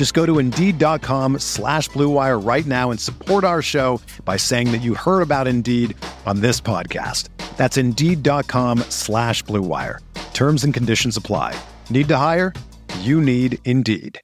Just go to Indeed.com slash BlueWire right now and support our show by saying that you heard about Indeed on this podcast. That's Indeed.com slash BlueWire. Terms and conditions apply. Need to hire? You need Indeed.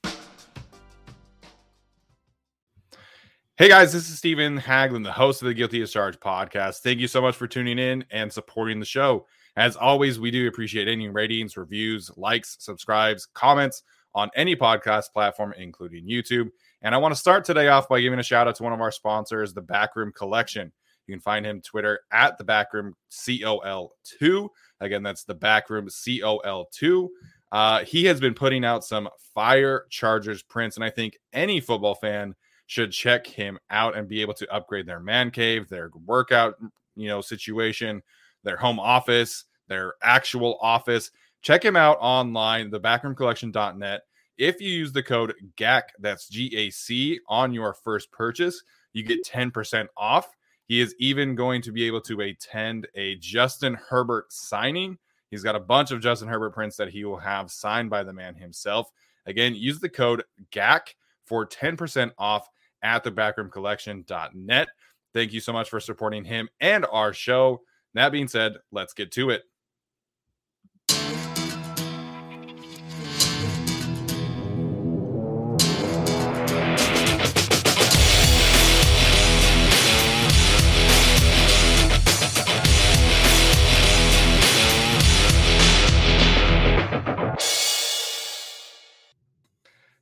Hey guys, this is Stephen Haglin, the host of the Guilty as Charged podcast. Thank you so much for tuning in and supporting the show. As always, we do appreciate any ratings, reviews, likes, subscribes, comments on any podcast platform, including YouTube. And I want to start today off by giving a shout out to one of our sponsors, the Backroom Collection. You can find him Twitter at the Backroom COL2. Again, that's the Backroom COL2. Uh, he has been putting out some fire Chargers prints, and I think any football fan should check him out and be able to upgrade their man cave, their workout, you know, situation, their home office, their actual office. Check him out online, thebackroomcollection.net. If you use the code GAC, that's G A C, on your first purchase, you get 10% off. He is even going to be able to attend a Justin Herbert signing. He's got a bunch of Justin Herbert prints that he will have signed by the man himself. Again, use the code GAC for 10% off at thebackroomcollection.net. Thank you so much for supporting him and our show. That being said, let's get to it.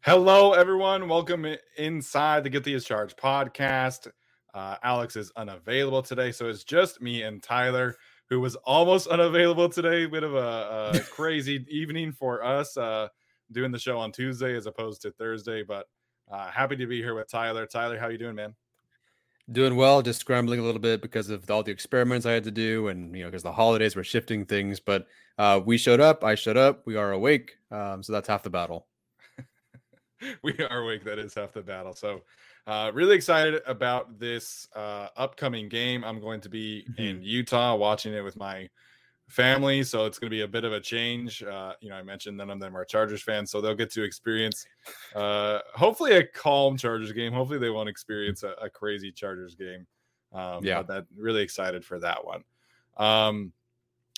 Hello, everyone. Welcome inside the Guilty as Charged podcast. Uh, Alex is unavailable today, so it's just me and Tyler, who was almost unavailable today. Bit of a, a crazy evening for us, uh, doing the show on Tuesday as opposed to Thursday. But uh, happy to be here with Tyler. Tyler, how you doing, man? Doing well, just scrambling a little bit because of all the experiments I had to do, and you know, because the holidays were shifting things. But uh, we showed up. I showed up. We are awake. Um, so that's half the battle. we are awake. That is half the battle. So, uh, really excited about this uh, upcoming game. I'm going to be mm-hmm. in Utah watching it with my family, so it's going to be a bit of a change. Uh, you know, I mentioned none of them are Chargers fans, so they'll get to experience uh, hopefully a calm Chargers game. Hopefully, they won't experience a, a crazy Chargers game. Um, yeah, but that really excited for that one. Um,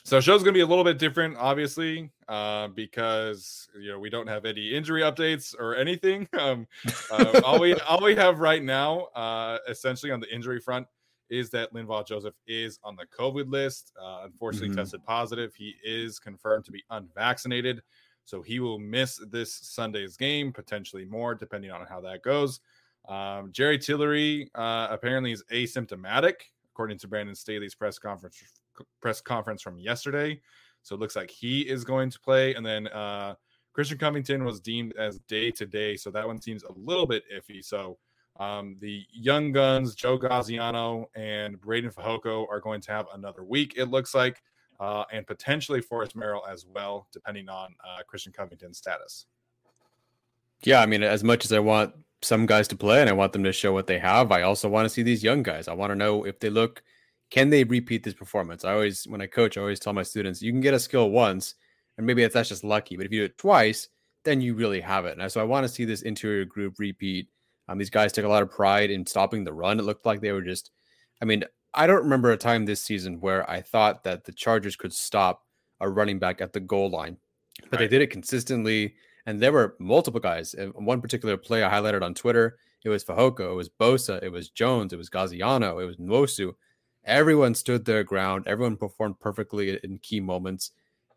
so show's going to be a little bit different, obviously, uh, because you know we don't have any injury updates or anything. Um, uh, all we all we have right now, uh, essentially on the injury front, is that Linval Joseph is on the COVID list. Uh, unfortunately, mm-hmm. tested positive. He is confirmed to be unvaccinated, so he will miss this Sunday's game, potentially more, depending on how that goes. Um, Jerry Tillery uh, apparently is asymptomatic, according to Brandon Staley's press conference press conference from yesterday. So it looks like he is going to play. And then uh, Christian Covington was deemed as day to day. So that one seems a little bit iffy. So um, the young guns, Joe Gaziano and Breiden Fehoko, are going to have another week, it looks like, uh, and potentially Forrest Merrill as well, depending on uh, Christian Covington's status. Yeah, I mean, as much as I want some guys to play and I want them to show what they have, I also want to see these young guys. I want to know if they look – can they repeat this performance? I always, when I coach, I always tell my students, you can get a skill once, and maybe that's, that's just lucky. But if you do it twice, then you really have it. And so I want to see this interior group repeat. Um, these guys took a lot of pride in stopping the run. It looked like they were just, I mean, I don't remember a time this season where I thought that the Chargers could stop a running back at the goal line, but right. they did it consistently. And there were multiple guys. One particular play I highlighted on Twitter, it was Fehoko, it was Bosa, it was Jones, it was Gaziano, it was Nwosu everyone stood their ground. Everyone performed perfectly in key moments.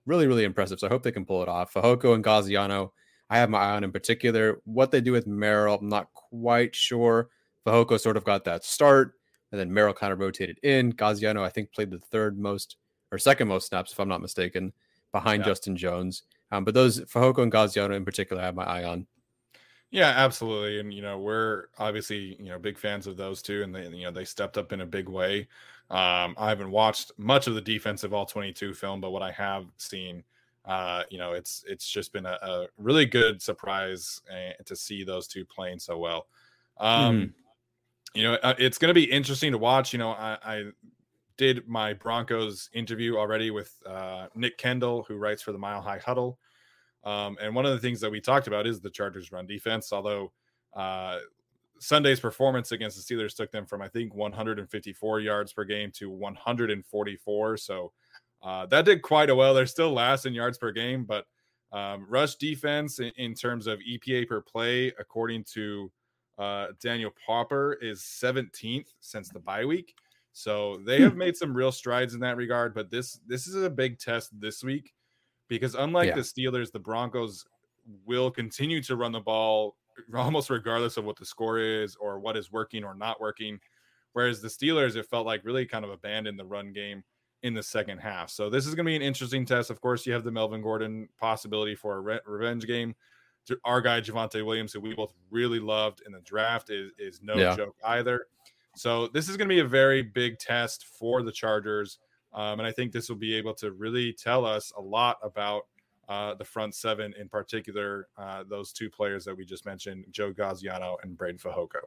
Really, really impressive. So I hope they can pull it off. Fehoko and Gaziano, I have my eye on in particular. What they do with Merrill, I'm not quite sure. Fehoko sort of got that start, and then Merrill kind of rotated in. Gaziano, I think, played the third most or second most snaps, if I'm not mistaken, behind yeah. Justin Jones. Um, but those Fehoko and Gaziano in particular, I have my eye on. Yeah, absolutely. And you know, we're obviously you know big fans of those two, and they you know they stepped up in a big way. Um, I haven't watched much of the defensive all 22 film, but what I have seen, uh, you know, it's it's just been a, a really good surprise uh, to see those two playing so well. Um, mm. You know, uh, it's going to be interesting to watch. You know, I, I did my Broncos interview already with uh, Nick Kendall, who writes for the Mile High Huddle. Um, and one of the things that we talked about is the Chargers' run defense. Although uh, Sunday's performance against the Steelers took them from I think 154 yards per game to 144, so uh, that did quite a well. They're still last in yards per game, but um, rush defense in, in, terms of EPA per play, according to uh, Daniel Popper, is 17th since the bye week. So they have made some real strides in that regard. But this this is a big test this week because unlike yeah. the Steelers, the Broncos will continue to run the ball almost regardless of what the score is or what is working or not working. Whereas the Steelers, it felt like really kind of abandoned the run game in the second half. So this is going to be an interesting test. Of course, you have the Melvin Gordon possibility for a re- revenge game. Our guy Javonte Williams, who we both really loved in the draft, is is no yeah. joke either. So this is going to be a very big test for the Chargers. Um, and I think this will be able to really tell us a lot about uh, the front seven, in particular, uh, those two players that we just mentioned, Joe Gaziano and Breiden Fehoko.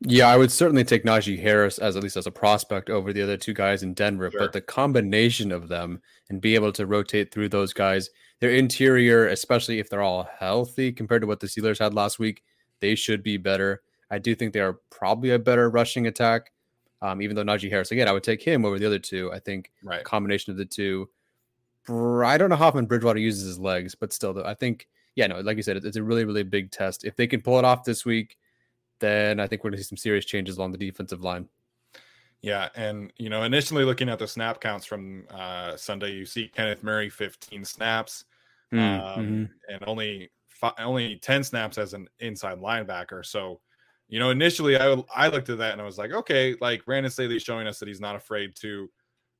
Yeah, I would certainly take Najee Harris as at least as a prospect over the other two guys in Denver, sure. but the combination of them and be able to rotate through those guys, their interior, especially if they're all healthy compared to what the Steelers had last week, they should be better. I do think they are probably a better rushing attack. Um, even though Najee Harris, again, I would take him over the other two. I think right. combination of the two. I don't know how often Bridgewater uses his legs, but still, though, I think, yeah, no, like you said, it's a really, really big test. If they can pull it off this week, then I think we're going to see some serious changes along the defensive line. Yeah, and you know, initially looking at the snap counts from uh, Sunday, you see Kenneth Murray 15 snaps, mm, um, mm-hmm. and only five, only 10 snaps as an inside linebacker. So you know, initially I I looked at that and I was like, okay, like Brandon Staley's showing us that he's not afraid to,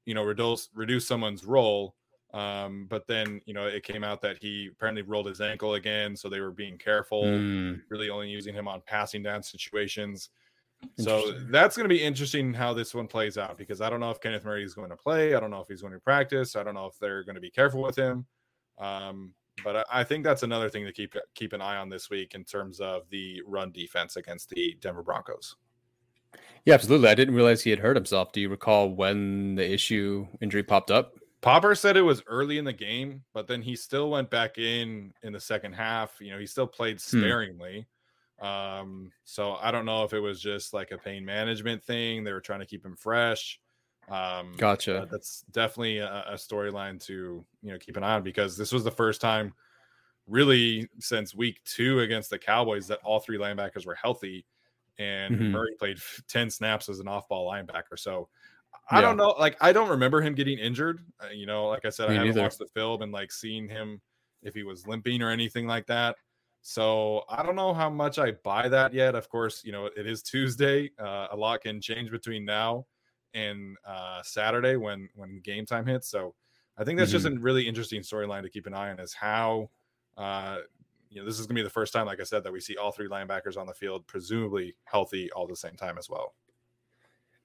you know, reduce reduce someone's role. Um, but then you know it came out that he apparently rolled his ankle again, so they were being careful, mm. really only using him on passing down situations. So that's going to be interesting how this one plays out because I don't know if Kenneth Murray is going to play. I don't know if he's going to practice. I don't know if they're going to be careful with him. Um, but I think that's another thing to keep keep an eye on this week in terms of the run defense against the Denver Broncos. Yeah, absolutely. I didn't realize he had hurt himself. Do you recall when the issue injury popped up? Popper said it was early in the game, but then he still went back in in the second half. You know, he still played hmm. sparingly. Hmm. Um, so I don't know if it was just like a pain management thing. They were trying to keep him fresh. Um, gotcha. That's definitely a, a storyline to you know keep an eye on because this was the first time, really, since week two against the Cowboys that all three linebackers were healthy, and mm-hmm. Murray played ten snaps as an off-ball linebacker. So I yeah. don't know, like I don't remember him getting injured. Uh, you know, like I said, Me I haven't neither. watched the film and like seeing him if he was limping or anything like that. So I don't know how much I buy that yet. Of course, you know it is Tuesday. Uh, a lot can change between now and uh, Saturday when when game time hits. So I think that's mm-hmm. just a really interesting storyline to keep an eye on is how uh, you know this is gonna be the first time, like I said, that we see all three linebackers on the field, presumably healthy all the same time as well.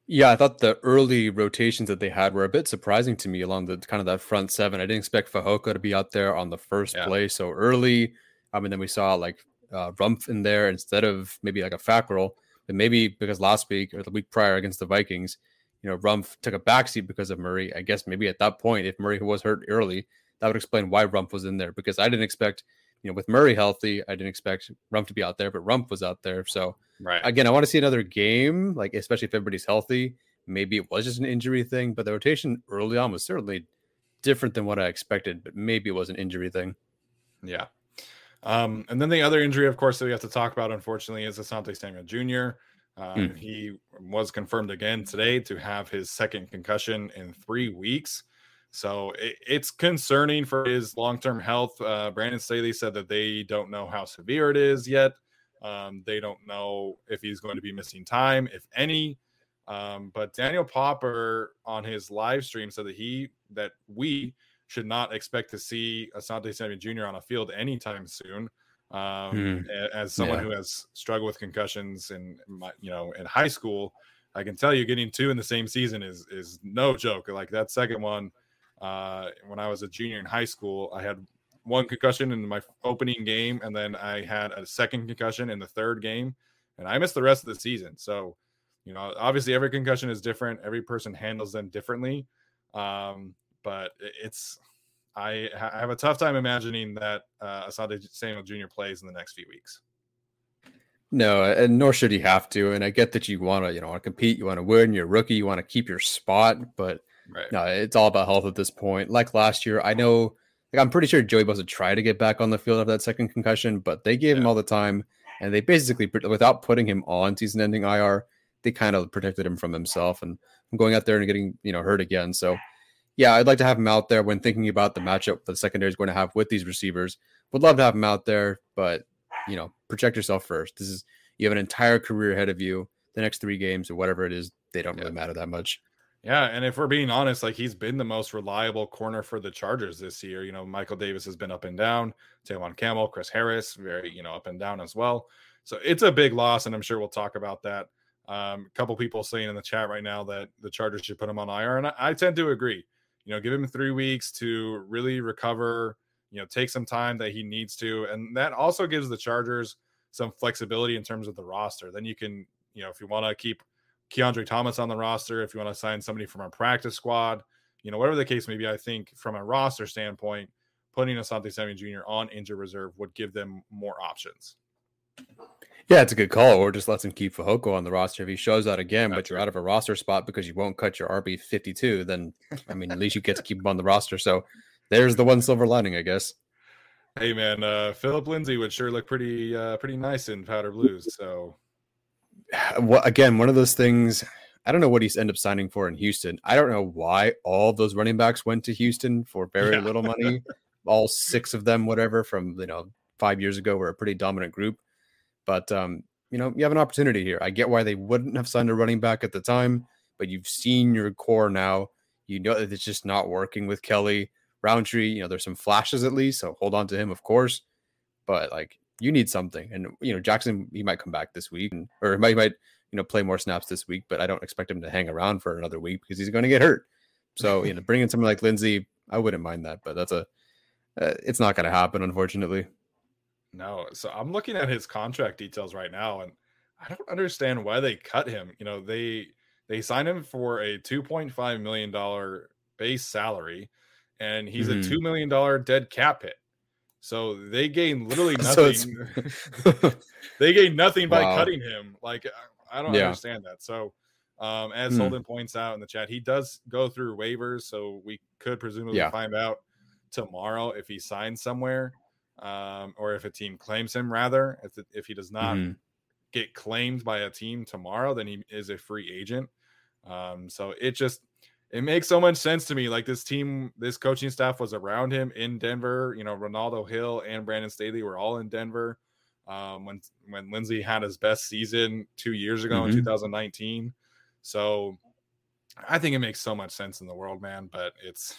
Yeah, I thought the early rotations that they had were a bit surprising to me along the kind of that front seven. I didn't expect Fehoko to be out there on the first yeah. play so early. I mean, then we saw like uh, Rumph in there instead of maybe like a Fackrell, but maybe because last week or the week prior against the Vikings, you know, Rumph took a backseat because of Murray. I guess maybe at that point, if Murray was hurt early, that would explain why Rumph was in there because I didn't expect, you know, with Murray healthy, I didn't expect Rumph to be out there, but Rumph was out there. So, right. again, I want to see another game, like, especially if everybody's healthy. Maybe it was just an injury thing, but the rotation early on was certainly different than what I expected, but maybe it was an injury thing. Yeah. Um, and then the other injury, of course, that we have to talk about, unfortunately, is Asante Samuel Jr. Um, mm. He was confirmed again today to have his second concussion in three weeks. So it, it's concerning for his long term health. Uh, Brandon Staley said that they don't know how severe it is yet. Um, they don't know if he's going to be missing time, if any. Um, but Daniel Popper on his live stream said that he that we should not expect to see Asante Samuel Jr. on a field anytime soon. Um, mm, as someone yeah. who has struggled with concussions in my, you know, in high school, I can tell you getting two in the same season is is no joke. Like that second one, uh, when I was a junior in high school, I had one concussion in my opening game, and then I had a second concussion in the third game, and I missed the rest of the season. So, you know, obviously every concussion is different. Every person handles them differently. Um, but it's I, I have a tough time imagining that uh, Asante Samuel Jr. plays in the next few weeks. No, and nor should he have to. And I get that you want to, you know, want to compete, you want to win. You're a rookie, you want to keep your spot, but right. no, it's all about health at this point. Like last year, I know, like I'm pretty sure Joey Bosa tried to get back on the field after that second concussion, but they gave yeah. him all the time, and they basically, without putting him on season-ending IR, they kind of protected him from himself and from going out there and getting, you know, hurt again. So yeah, I'd like to have him out there when thinking about the matchup the secondary is going to have with these receivers. Would love to have him out there, but you know, protect yourself first. This is you have an entire career ahead of you. The next three games or whatever it is, they don't yeah. really matter that much. Yeah, and if we're being honest, like he's been the most reliable corner for the Chargers this year. You know, Michael Davis has been up and down. Tevaughn Campbell, Chris Harris, very you know up and down as well. So it's a big loss, and I'm sure we'll talk about that. Um, a couple people saying in the chat right now that the Chargers should put him on IR, and I, I tend to agree you know, give him three weeks to really recover, you know, take some time that he needs to. And that also gives the Chargers some flexibility in terms of the roster. Then you can, you know, if you want to keep Kiondre Thomas on the roster, if you want to sign somebody from a practice squad, you know, whatever the case may be, I think from a roster standpoint, putting Asante Samuel Jr. on injured reserve would give them more options. Yeah, it's a good call. Or just lets him keep Fehoko on the roster if he shows out again, That's but you're out of a roster spot because you won't cut your RB 52. Then, I mean, at least you get to keep him on the roster. So there's the one silver lining, I guess. Hey man, uh, Phillip Lindsay would sure look pretty uh, pretty nice in powder blues. So, well, again, one of those things. I don't know what he's end up signing for in Houston. I don't know why all those running backs went to Houston for very yeah. little money. all six of them, whatever, from you know five years ago, were a pretty dominant group. But um, you know, you have an opportunity here. I get why they wouldn't have signed a running back at the time, but you've seen your core now. You know that it's just not working with Kelley Rountree. you know, there's some flashes at least, so hold on to him, of course. But like you need something. And you know, Jackson, he might come back this week and or he might, he might, you know, play more snaps this week, but I don't expect him to hang around for another week because he's going to get hurt. So, you know, bringing someone like Lindsay, I wouldn't mind that, but that's a uh, it's not going to happen unfortunately. No, so I'm looking at his contract details right now, and I don't understand why they cut him. You know, they they signed him for a 2.5 million dollar base salary, and he's mm-hmm. a two million dollar dead cap hit. So they gain literally nothing. they gain nothing by wow. cutting him. Like I don't yeah. understand that. So um, as mm. Holden points out in the chat, he does go through waivers, so we could presumably yeah. find out tomorrow if he signs somewhere um, or if a team claims him rather if, if he does not mm-hmm. get claimed by a team tomorrow then he is a free agent um, so it just it makes so much sense to me like this team this coaching staff was around him in denver you know Renaldo hill and brandon staley were all in denver um, when when lindsay had his best season two years ago mm-hmm. in 2019 so i think it makes so much sense in the world man but it's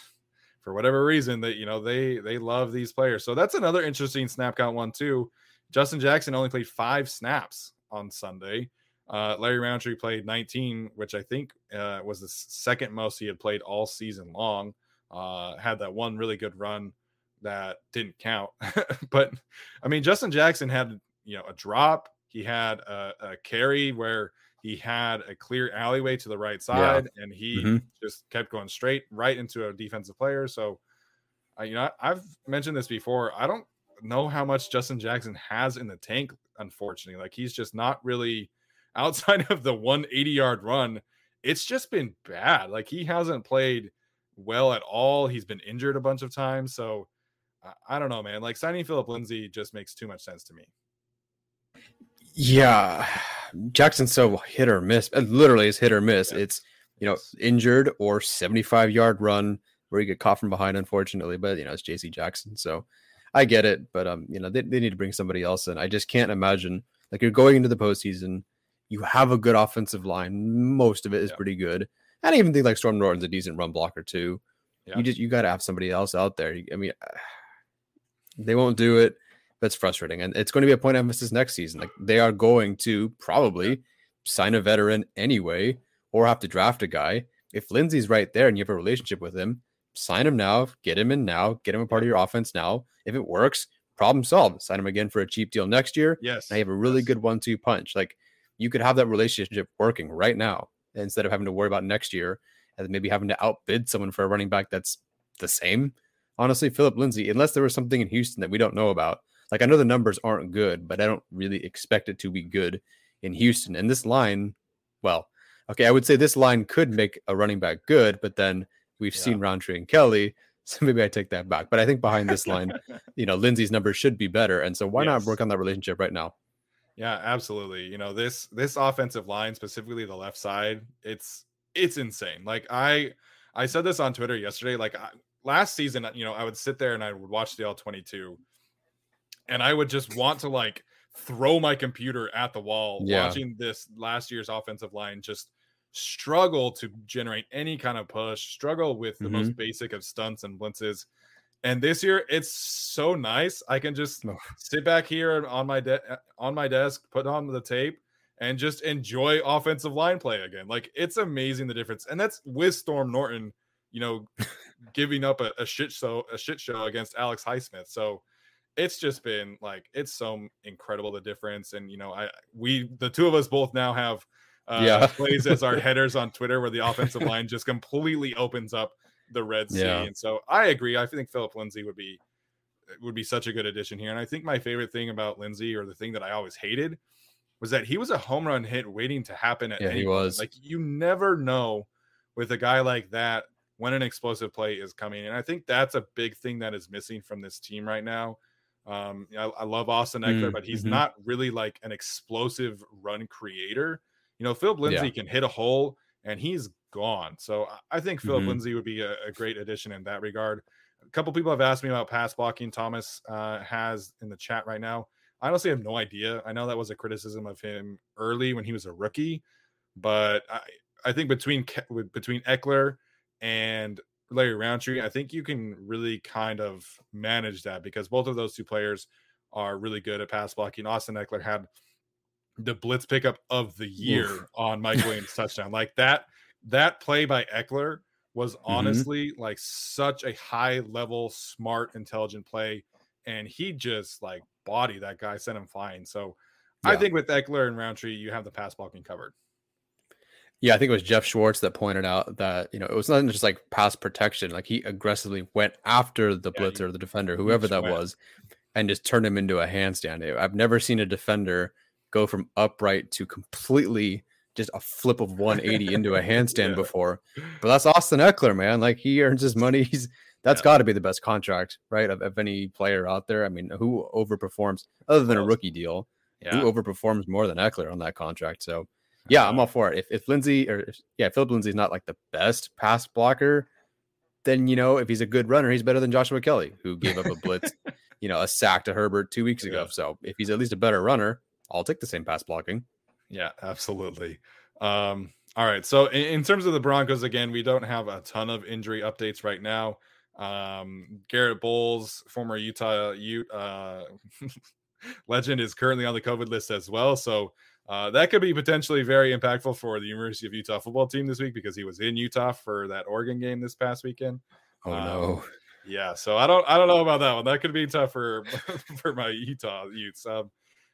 for whatever reason that you know they they love these players. So that's another interesting snap count one too. Justin Jackson only played five snaps on Sunday. Uh, Larry Rountree played 19, which I think uh, was the second most he had played all season long. Uh, had that one really good run that didn't count, but I mean Justin Jackson had you know a drop. He had a, a carry where he had a clear alleyway to the right side, yeah. and he mm-hmm. just kept going straight right into a defensive player. So, uh, you know, I've mentioned this before. I don't know how much Justin Jackson has in the tank. Unfortunately, like he's just not really outside of the 180 yard run. It's just been bad. Like he hasn't played well at all. He's been injured a bunch of times. So I, I don't know, man. Like signing Phillip Lindsay just makes too much sense to me. Yeah Jackson's so hit or miss. Literally, is hit or miss. Yeah. It's you know injured or 75 yard run where you get caught from behind, unfortunately. But you know it's J.C. Jackson, so I get it. But um, you know they, they need to bring somebody else in. I just can't imagine like you're going into the postseason. You have a good offensive line. Most of it is yeah. pretty good. And I even think like Storm Norton's a decent run blocker too. Yeah. You just you got to have somebody else out there. I mean, they won't do it. That's frustrating, and it's going to be a point of emphasis next season. Like they are going to probably sign a veteran anyway, or have to draft a guy. If Lindsay's right there and you have a relationship with him, sign him now, get him in now, get him a part of your offense now. If it works, problem solved. Sign him again for a cheap deal next year. Yes, I have a really yes. good one-two punch. Like you could have that relationship working right now instead of having to worry about next year and maybe having to outbid someone for a running back that's the same. Honestly, Phillip Lindsay, unless there was something in Houston that we don't know about, like I know the numbers aren't good, but I don't really expect it to be good in Houston. And this line, well, okay, I would say this line could make a running back good, but then we've yeah. seen Rountree and Kelley. So maybe I take that back. But I think behind this line, you know, Lindsay's numbers should be better. And so why yes. not work on that relationship right now? Yeah, absolutely. You know, this this offensive line, specifically the left side, it's it's insane. Like I I said this on Twitter yesterday. Like I, last season, you know, I would sit there and I would watch the all twenty two, and I would just want to like throw my computer at the wall yeah. watching this last year's offensive line just struggle to generate any kind of push, struggle with the mm-hmm. most basic of stunts and blitzes. And this year, it's so nice. I can just sit back here on my de- on my desk, put on the tape, and just enjoy offensive line play again. Like it's amazing the difference, and that's with Storm Norton, you know, giving up a, a, shit show a shit show against Alex Highsmith. So it's just been like it's so incredible the difference. And you know, I we the two of us both now have uh, yeah plays as our headers on Twitter where the offensive line just completely opens up the Red Sea. Yeah. And so I agree. I think Phillip Lindsay would be would be such a good addition here. And I think my favorite thing about Lindsay, or the thing that I always hated, was that he was a home run hit waiting to happen at yeah, he was like you never know with a guy like that when an explosive play is coming and i think that's a big thing that is missing from this team right now um i, I love austin ekeler mm, but he's mm-hmm. not really like an explosive run creator you know phillip lindsay yeah. can hit a hole and he's gone so i think phillip mm-hmm. lindsay would be a, a, great addition in that regard a couple people have asked me about pass blocking thomas uh, has in the chat right now I honestly have no idea. I know that was a criticism of him early when he was a rookie, but I, I think between between Ekeler and Larry Rountree, I think you can really kind of manage that because both of those two players are really good at pass blocking. Austin Ekeler had the blitz pickup of the year Oof. on Mike Williams touchdown. Like that that play by Ekeler was mm-hmm. honestly mm-hmm. like such a high level, smart, intelligent play. And he just like body that guy sent him flying. So yeah. I think with Ekeler and Rountree, you have the pass blocking covered. Yeah, I think it was Geoff Schwartz that pointed out that you know it was not just like pass protection; like he aggressively went after the yeah, blitzer, the defender, whoever that went. was, and just turned him into a handstand. I've never seen a defender go from upright to completely just a flip of 180 into a handstand yeah. before. But that's Austin Ekeler, man. Like he earns his money. He's that's yeah. got to be the best contract, right? Of, of, any player out there. I mean, who overperforms other than a rookie deal? Yeah. Who overperforms more than Ekeler on that contract? So, yeah, I'm all for it. If if Lindsay or if, yeah, Phillip Lindsay's not like the best pass blocker, then you know if he's a good runner, he's better than Joshua Kelley, who gave up a blitz, you know, a sack to Herbert two weeks ago. Yeah. So if he's at least a better runner, I'll take the same pass blocking. Yeah, absolutely. Um, all right. So in, in, terms of the Broncos, again, we don't have a ton of injury updates right now. Um, Garett Bolles, former Utah Ute uh, legend, is currently on the COVID list as well. So uh, that could be potentially very impactful for the University of Utah football team this week because he was in Utah for that Oregon game this past weekend. Oh um, no. Yeah, so I don't I don't know about that one. That could be tough for for my Utah Utes. Um,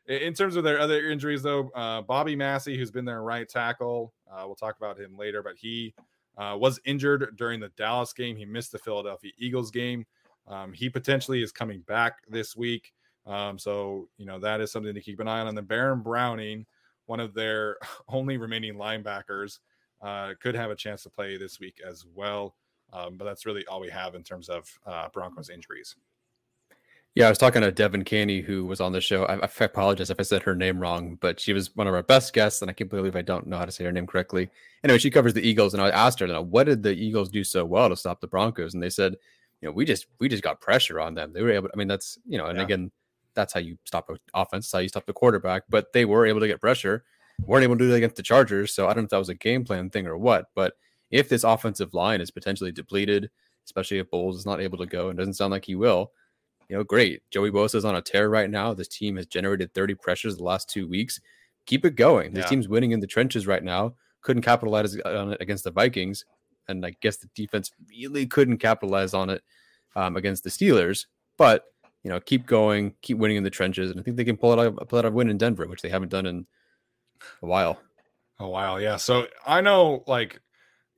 in terms of their other injuries, though, uh, Bobby Massie, who's been their right tackle, uh, we'll talk about him later, but he uh, was injured during the Dallas game. He missed the Philadelphia Eagles game. Um, he potentially is coming back this week. Um, so, you know, that is something to keep an eye on. And then Baron Browning, one of their only remaining linebackers, uh, could have a chance to play this week as well. Um, but that's really all we have in terms of uh, Broncos injuries. Yeah, I was talking to Devin Caney, who was on the show. I, I, apologize if I said her name wrong, but she was one of our best guests, and I can't believe I don't know how to say her name correctly. Anyway, she covers the Eagles, and I asked her, "What did the Eagles do so well to stop the Broncos?" And they said, "You know, we just we just got pressure on them. They were able. I mean, that's you know, and yeah. again, that's how you stop an offense. That's how you stop the quarterback. But they were able to get pressure. weren't able to do that against the Chargers. So I don't know if that was a game plan thing or what. But if this offensive line is potentially depleted, especially if Bolles is not able to go, and doesn't sound like he will." You know, great. Joey Bosa is on a tear right now. This team has generated 30 pressures the last two weeks. Keep it going. This yeah. team's winning in the trenches right now. Couldn't capitalize on it against the Vikings, and I guess the defense really couldn't capitalize on it um, against the Steelers. But you know, keep going, keep winning in the trenches, and I think they can pull it out, pull out a win in Denver, which they haven't done in a while. A while, yeah. So I know, like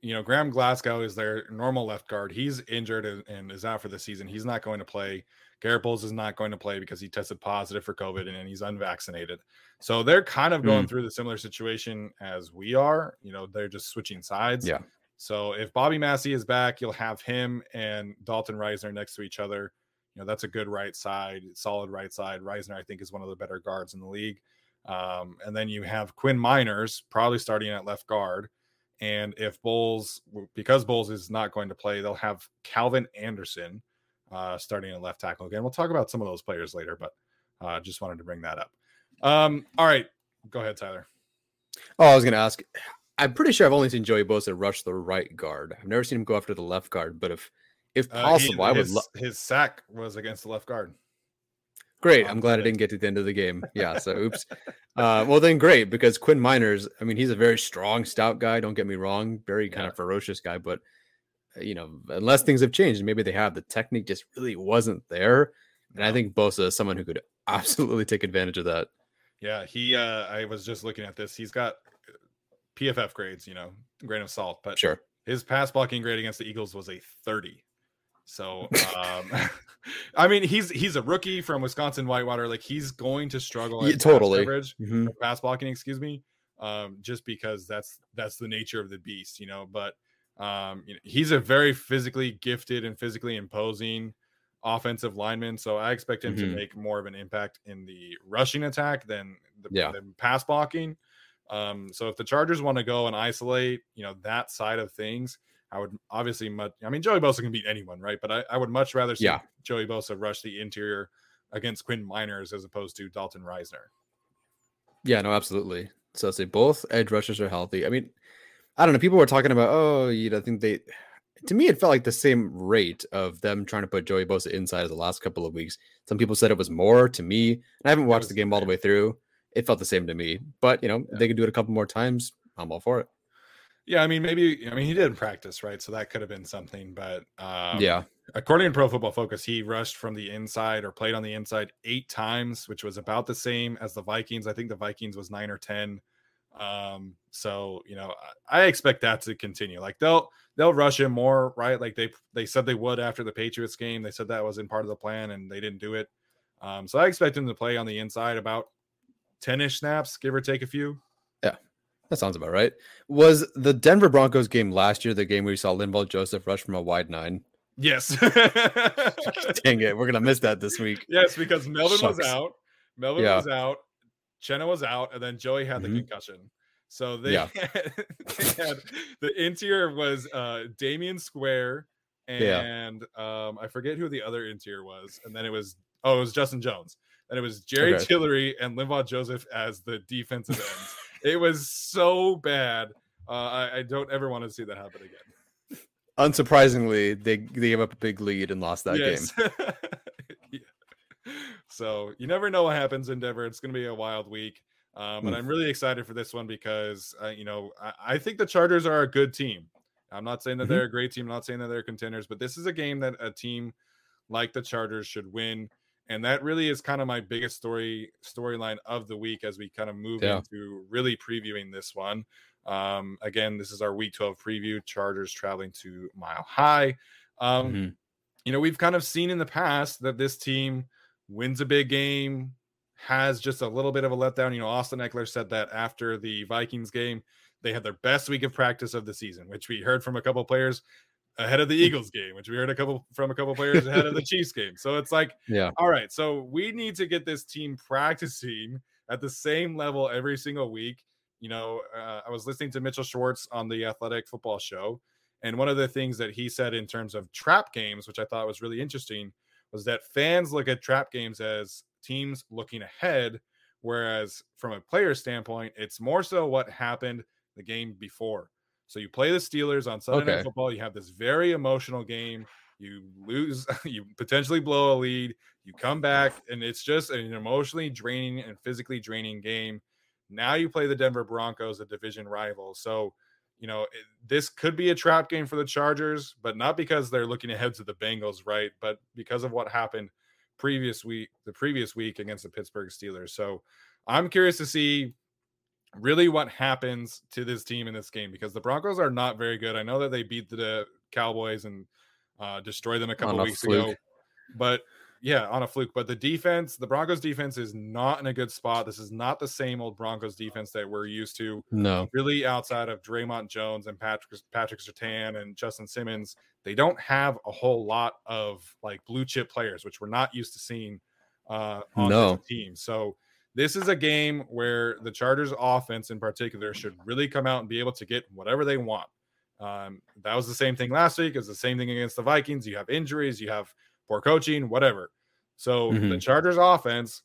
you know, Graham Glasgow is their normal left guard. He's injured and, and, is out for the season. He's not going to play. Garett Bolles is not going to play because he tested positive for COVID and he's unvaccinated. So they're kind of going mm. through the similar situation as we are. You know, they're just switching sides. Yeah. So if Bobby Massie is back, you'll have him and Dalton Risner next to each other. You know, that's a good right side, solid right side. Risner, I think, is one of the better guards in the league. Um, and then you have Quinn Meinerz probably starting at left guard. And if Bolles, because Bolles is not going to play, they'll have Calvin Anderson uh, starting at left tackle again. We'll talk about some of those players later, but uh, just wanted to bring that up. Um, all right, go ahead, Tyler. Oh, I was going to ask. I'm pretty sure I've only seen Joey Bosa rush the right guard. I've never seen him go after the left guard. But if if possible, uh, he, I would. Lo- his sack was against the left guard. Great. I'm glad I didn't get to the end of the game. Yeah. So, oops. Uh, well, then great because Quinn Meinerz, I mean, he's a very strong, stout guy. Don't get me wrong. Very kind yeah. of ferocious guy. But, you know, unless things have changed, maybe they have, the technique just really wasn't there. And I think Bosa is someone who could absolutely take advantage of that. Yeah. He, uh, I was just looking at this. He's got uh, PFF grades, you know, grain of salt, but sure. His pass blocking grade against the Eagles was a 30. So, um, I mean, he's he's a rookie from Wisconsin Whitewater. Like he's going to struggle. Yeah, totally. Pass, mm-hmm. pass blocking, excuse me, um, just because that's that's the nature of the beast, you know. But um, you know, he's a very physically gifted and physically imposing offensive lineman. So I expect him mm-hmm. to make more of an impact in the rushing attack than the, yeah. than pass blocking. Um, so if the Chargers want to go and isolate, you know, that side of things, I would obviously much. I mean, Joey Bosa can beat anyone, right? But I, I would much rather see yeah. Joey Bosa rush the interior against Quinn Meinerz as opposed to Dalton Risner. Yeah, no, absolutely. So I say both edge rushers are healthy. I mean, I don't know. People were talking about, oh, you know, I think they. To me, it felt like the same rate of them trying to put Joey Bosa inside as the last couple of weeks. Some people said it was more. To me, and I haven't watched the game all the way through. It felt the same to me. But you know, yeah. they could do it a couple more times. I'm all for it. Yeah, I mean, maybe I mean he didn't practice, right? So that could have been something. But um, yeah, according to Pro Football Focus, he rushed from the inside or played on the inside eight times, which was about the same as the Vikings. I think the Vikings was nine or ten. Um, so you know, I expect that to continue. Like they'll they'll rush him more, right? Like they they said they would after the Patriots game. They said that was in part of the plan, and they didn't do it. Um, so I expect him to play on the inside about ten ish snaps, give or take a few. Yeah, that sounds about right. Was the Denver Broncos game last year the game where you saw Linval Joseph rush from a wide nine? Yes. Dang it. We're going to miss that this week. Yes, because Melvin Shucks. was out. Melvin yeah. was out. Chenna was out. And then Joey had the mm-hmm. concussion. So they, yeah. had, they had the interior was uh Damion Square and yeah. um I forget who the other interior was. And then it was oh, it was Justin Jones. And it was Jerry okay. Tillery and Linval Joseph as the defensive ends it was so bad. Uh, I, I don't ever want to see that happen again. Unsurprisingly, they, they gave up a big lead and lost that yes. game. So you never know what happens in Denver. It's going to be a wild week. Um, but mm. I'm really excited for this one because, uh, you know, I, I, think the Chargers are a good team. I'm not saying that mm-hmm. they're a great team. I'm not saying that they're contenders, but this is a game that a team like the Chargers should win and that really is kind of my biggest story storyline of the week as we kind of move yeah. into really previewing this one um, again this is our week 12 preview chargers traveling to mile high um, mm-hmm. you know we've kind of seen in the past that this team wins a big game has just a little bit of a letdown you know austin Ekeler said that after the vikings game they had their best week of practice of the season which we heard from a couple players ahead of the Eagles game, which we heard a couple from a couple players ahead of the Chiefs game. So it's like, yeah, all right. So we need to get this team practicing at the same level every single week. You know, uh, I was listening to Mitchell Schwartz on the Athletic Football Show, and one of the things that he said in terms of trap games, which I thought was really interesting, was that fans look at trap games as teams looking ahead, whereas from a player standpoint, it's more so what happened the game before. So you play the Steelers on Sunday okay. Night Football. You have this very emotional game. You lose, you potentially blow a lead. You come back, and it's just an emotionally draining and physically draining game. Now you play the Denver Broncos, a division rival. So, you know, it, this could be a trap game for the Chargers, but not because they're looking ahead to the Bengals, right? But because of what happened previous week, the previous week against the Pittsburgh Steelers. So I'm curious to see really what happens to this team in this game because the Broncos are not very good. I know that they beat the Cowboys and uh, destroyed them a couple weeks ago, but yeah, on a fluke. But the defense, the Broncos defense is not in a good spot. This is not the same old Broncos defense that we're used to. No, really outside of Dre'Mont Jones and Patrick Patrick Surtain and Justin Simmons, they don't have a whole lot of like blue chip players, which we're not used to seeing uh, on no. the team. So this is a game where the Chargers offense in particular should really come out and be able to get whatever they want. Um, that was the same thing last week. It's the same thing against the Vikings. You have injuries, you have poor coaching, whatever. So mm-hmm. the Chargers offense,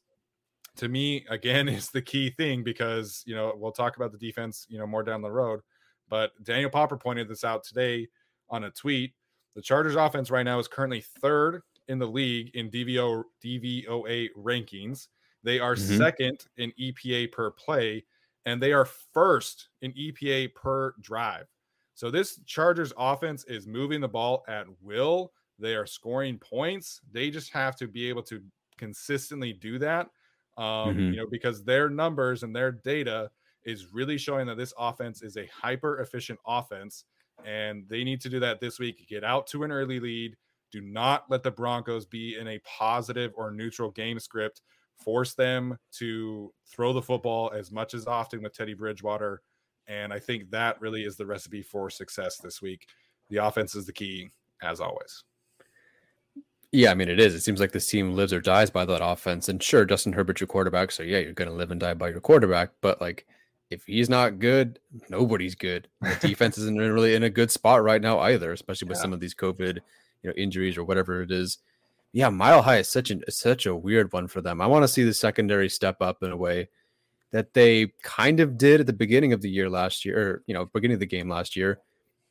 to me, again, is the key thing because you know we'll talk about the defense, you know, more down the road. But Daniel Popper pointed this out today on a tweet. The Chargers offense right now is currently third in the league in DVO DVOA rankings. They are mm-hmm. second in EPA per play, and they are first in EPA per drive. So this Chargers offense is moving the ball at will. They are scoring points. They just have to be able to consistently do that. Um, mm-hmm. you know, because their numbers and their data is really showing that this offense is a hyper efficient offense. And they need to do that this week. Get out to an early lead. Do not let the Broncos be in a positive or neutral game script. Force them to throw the football as much as often with Teddy Bridgewater and I think that really is the recipe for success this week. The offense is the key, as always. Yeah, I mean it is. It seems like this team lives or dies by that offense. And sure, Justin Herbert's your quarterback, so yeah, you're gonna live and die by your quarterback. But like, if he's not good, nobody's good. The defense isn't really in a good spot right now either, especially with yeah. some of these COVID, you know, injuries or whatever it is. Yeah, mile high is such an such a weird one for them. I want to see the secondary step up in a way that they kind of did at the beginning of the year last year, or, you know, beginning of the game last year,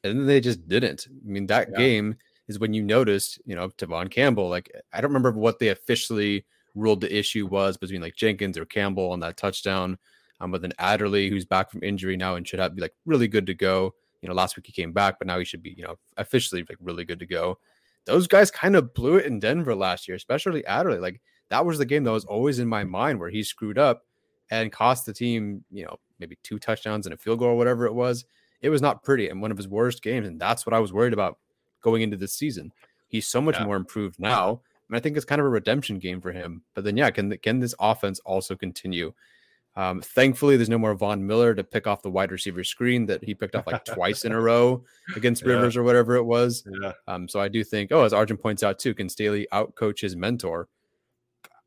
and then they just didn't. I mean, that yeah. game is when you noticed, you know, Tevaughn Campbell. Like, I don't remember what they officially ruled the issue was between like Jenkins or Campbell on that touchdown. Um, but then Adderley, who's back from injury now and should have be like really good to go. You know, last week he came back, but now he should be, you know, officially like really good to go. Those guys kind of blew it in Denver last year, especially Adderley. Like that was the game that was always in my mind where he screwed up and cost the team, you know, maybe two touchdowns and a field goal or whatever it was. It was not pretty and one of his worst games. And that's what I was worried about going into this season. He's so much yeah. more improved now. And I think it's kind of a redemption game for him. But then, yeah, can, can this offense also continue? Um, thankfully, there's no more Von Miller to pick off the wide receiver screen that he picked off like twice in a row against Rivers yeah. or whatever it was. Yeah. Um, so I do think, oh, as Arjun points out too, can Staley outcoach his mentor?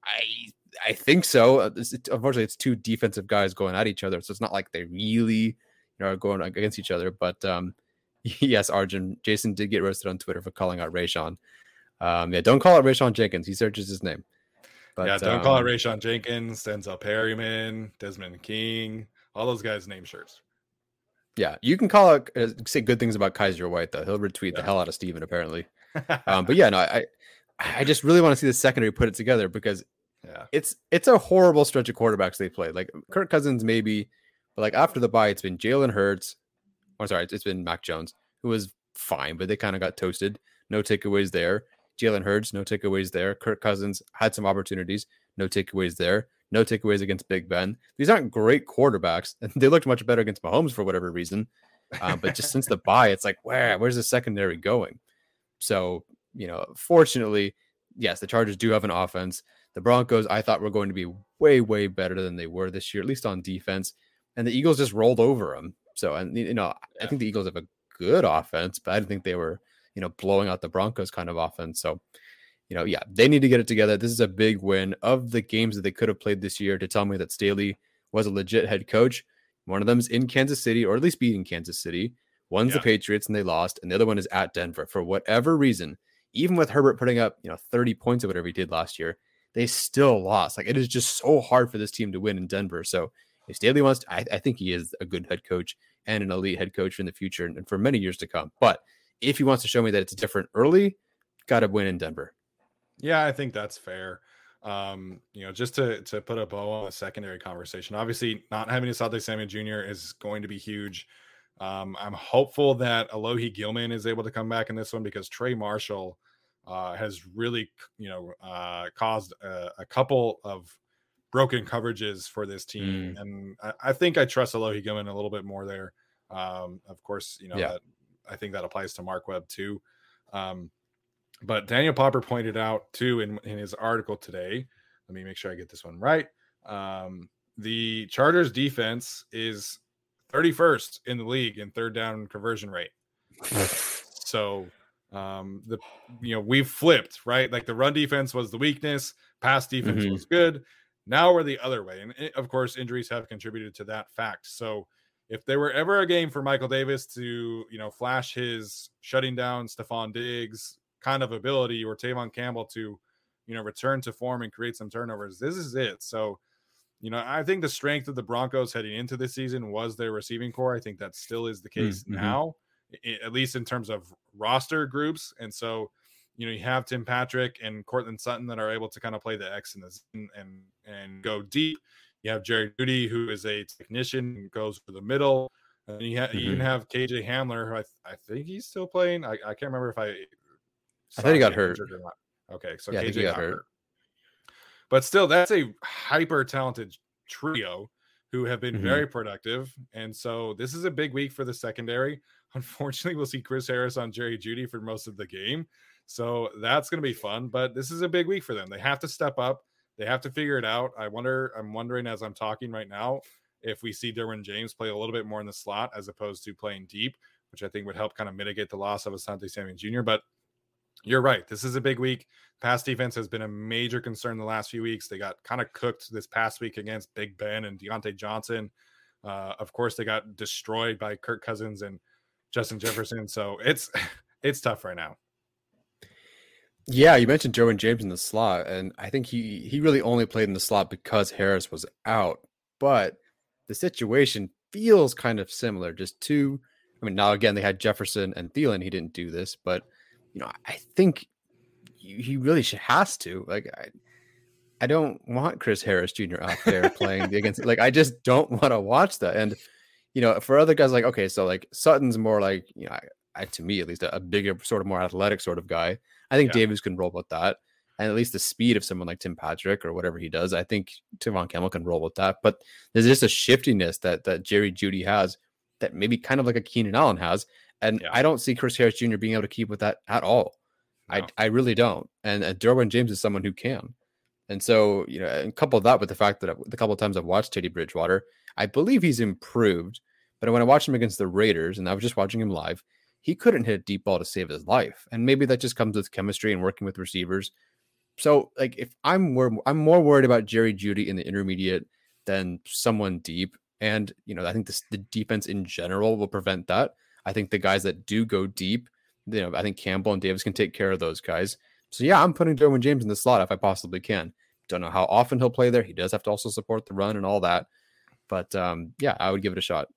I I think so. Uh, it's, unfortunately, it's two defensive guys going at each other, so it's not like they really you know are going against each other. But um, yes, Arjun, Jason did get roasted on Twitter for calling out Rayshawn. Um, yeah, don't call it Rayshawn Jenkins. He searches his name. But, yeah, don't um, call it Rayshawn Jenkins, Denzel Perryman, Desmond King, all those guys name shirts. Yeah, you can call it uh, say good things about Kyzir White though. He'll retweet yeah. the hell out of Steven apparently. um, but yeah, no, I I just really want to see the secondary put it together because yeah. It's it's a horrible stretch of quarterbacks they played. Like Kirk Cousins, maybe, but like after the bye, it's been Jalen Hurts. I'm sorry, it's been Mac Jones, who was fine, but they kind of got toasted. No takeaways there. Jalen Hurts, no takeaways there. Kirk Cousins had some opportunities, no takeaways there. No takeaways against Big Ben. These aren't great quarterbacks, and they looked much better against Mahomes for whatever reason. Uh, but just since the bye, it's like, where where's the secondary going? So you know, fortunately, yes, the Chargers do have an offense. The Broncos, I thought were going to be way, way better than they were this year, at least on defense. And the Eagles just rolled over them. So, and you know, yeah. I think the Eagles have a good offense, but I didn't think they were you know, blowing out the Broncos kind of offense. So, you know, yeah, they need to get it together. This is a big win of the games that they could have played this year to tell me that Staley was a legit head coach. One of them's in Kansas City, or at least beating Kansas City. One's yeah. the Patriots and they lost, and the other one is at Denver. For whatever reason, even with Herbert putting up, you know, 30 points or whatever he did last year, they still lost. Like it is just so hard for this team to win in Denver. So if Staley wants to, I, I think he is a good head coach and an elite head coach in the future and, for many years to come. But if he wants to show me that it's different early, got to win in Denver. Yeah, I think that's fair. Um, you know, just to to put a bow on the secondary conversation. Obviously, not having Asante Samuel Jr. is going to be huge. Um, I'm hopeful that Alohi Gilman is able to come back in this one because Trey Marshall uh, has really, you know, uh, caused a, a, couple of broken coverages for this team, mm. and I, I, think I trust Alohi Gilman a little bit more there. Um, of course, you know yeah. that I think that applies to Mark Webb too. Um, but Daniel Popper pointed out too in, in his article today. Let me make sure I get this one right. Um, the Chargers defense is 31st in the league in third down conversion rate. so um the you know we've flipped right like the run defense was the weakness pass defense mm-hmm. was good now we're the other way and it, of course injuries have contributed to that fact so if there were ever a game for michael davis to you know flash his shutting down stefon diggs kind of ability or Tevaughn Campbell to, you know, return to form and create some turnovers. This is it. So, you know, I think the strength of the Broncos heading into this season was their receiving corps. I think that still is the case mm-hmm. now, at least in terms of roster groups. And so, you know, you have Tim Patrick and Courtland Sutton that are able to kind of play the X and the and and, and go deep. You have Jerry Jeudy, who is a technician and goes for the middle. And you, ha- mm-hmm. you even mm-hmm. have KJ Hamler, who I, th- I think he's still playing. I, I can't remember if I I thought he got hurt. Okay, so yeah, KJ got, got hurt. hurt. But still, that's a hyper talented trio who have been mm-hmm. very productive. And so this is a big week for the secondary. Unfortunately, we'll see Chris Harris on Jerry Jeudy for most of the game. So that's going to be fun. But this is a big week for them. They have to step up. They have to figure it out. I wonder, I'm wondering as I'm talking right now, if we see Derwin James play a little bit more in the slot as opposed to playing deep, which I think would help kind of mitigate the loss of Asante Samuel Jr. But you're right. This is a big week. Pass defense has been a major concern the last few weeks. They got kind of cooked this past week against Big Ben and Diontae Johnson. Uh, of course, they got destroyed by Kirk Cousins and Justin Jefferson. So it's it's tough right now. Yeah, you mentioned Derwin James in the slot, and I think he he really only played in the slot because Harris was out. But the situation feels kind of similar. Just two. I mean, now again they had Jefferson and Thielen. He didn't do this, but you know, I think he really should, has to. Like, I, I don't want Chris Harris Jr. out there playing against. Like, I just don't want to watch that. And you know, for other guys, like okay, so like Sutton's more like you know, I, I, to me at least, a, a, bigger, sort of more athletic sort of guy. I think yeah. Davis can roll with that, and at least the speed of someone like Tim Patrick or whatever he does. I think Tevaughn Campbell can roll with that. But there's just a shiftiness that that Jerry Jeudy has that maybe kind of like a Keenan Allen has and yeah. I don't see Chris Harris Jr. being able to keep with that at all. No. I, I really don't. And, and Derwin James is someone who can. And so, you know, and couple that with the fact that the couple of times I've watched Teddy Bridgewater, I believe he's improved. But when I watched him against the Raiders, and I was just watching him live, he couldn't hit a deep ball to save his life. And maybe that just comes with chemistry and working with receivers. So, like, if I'm more, I'm more worried about Jerry Jeudy in the intermediate than someone deep. And you know, I think this, the defense in general will prevent that. I think the guys that do go deep, you know, I think Campbell and Davis can take care of those guys. So yeah, I'm putting Derwin James in the slot if I possibly can. Don't know how often he'll play there. He does have to also support the run and all that. But um, yeah, I would give it a shot.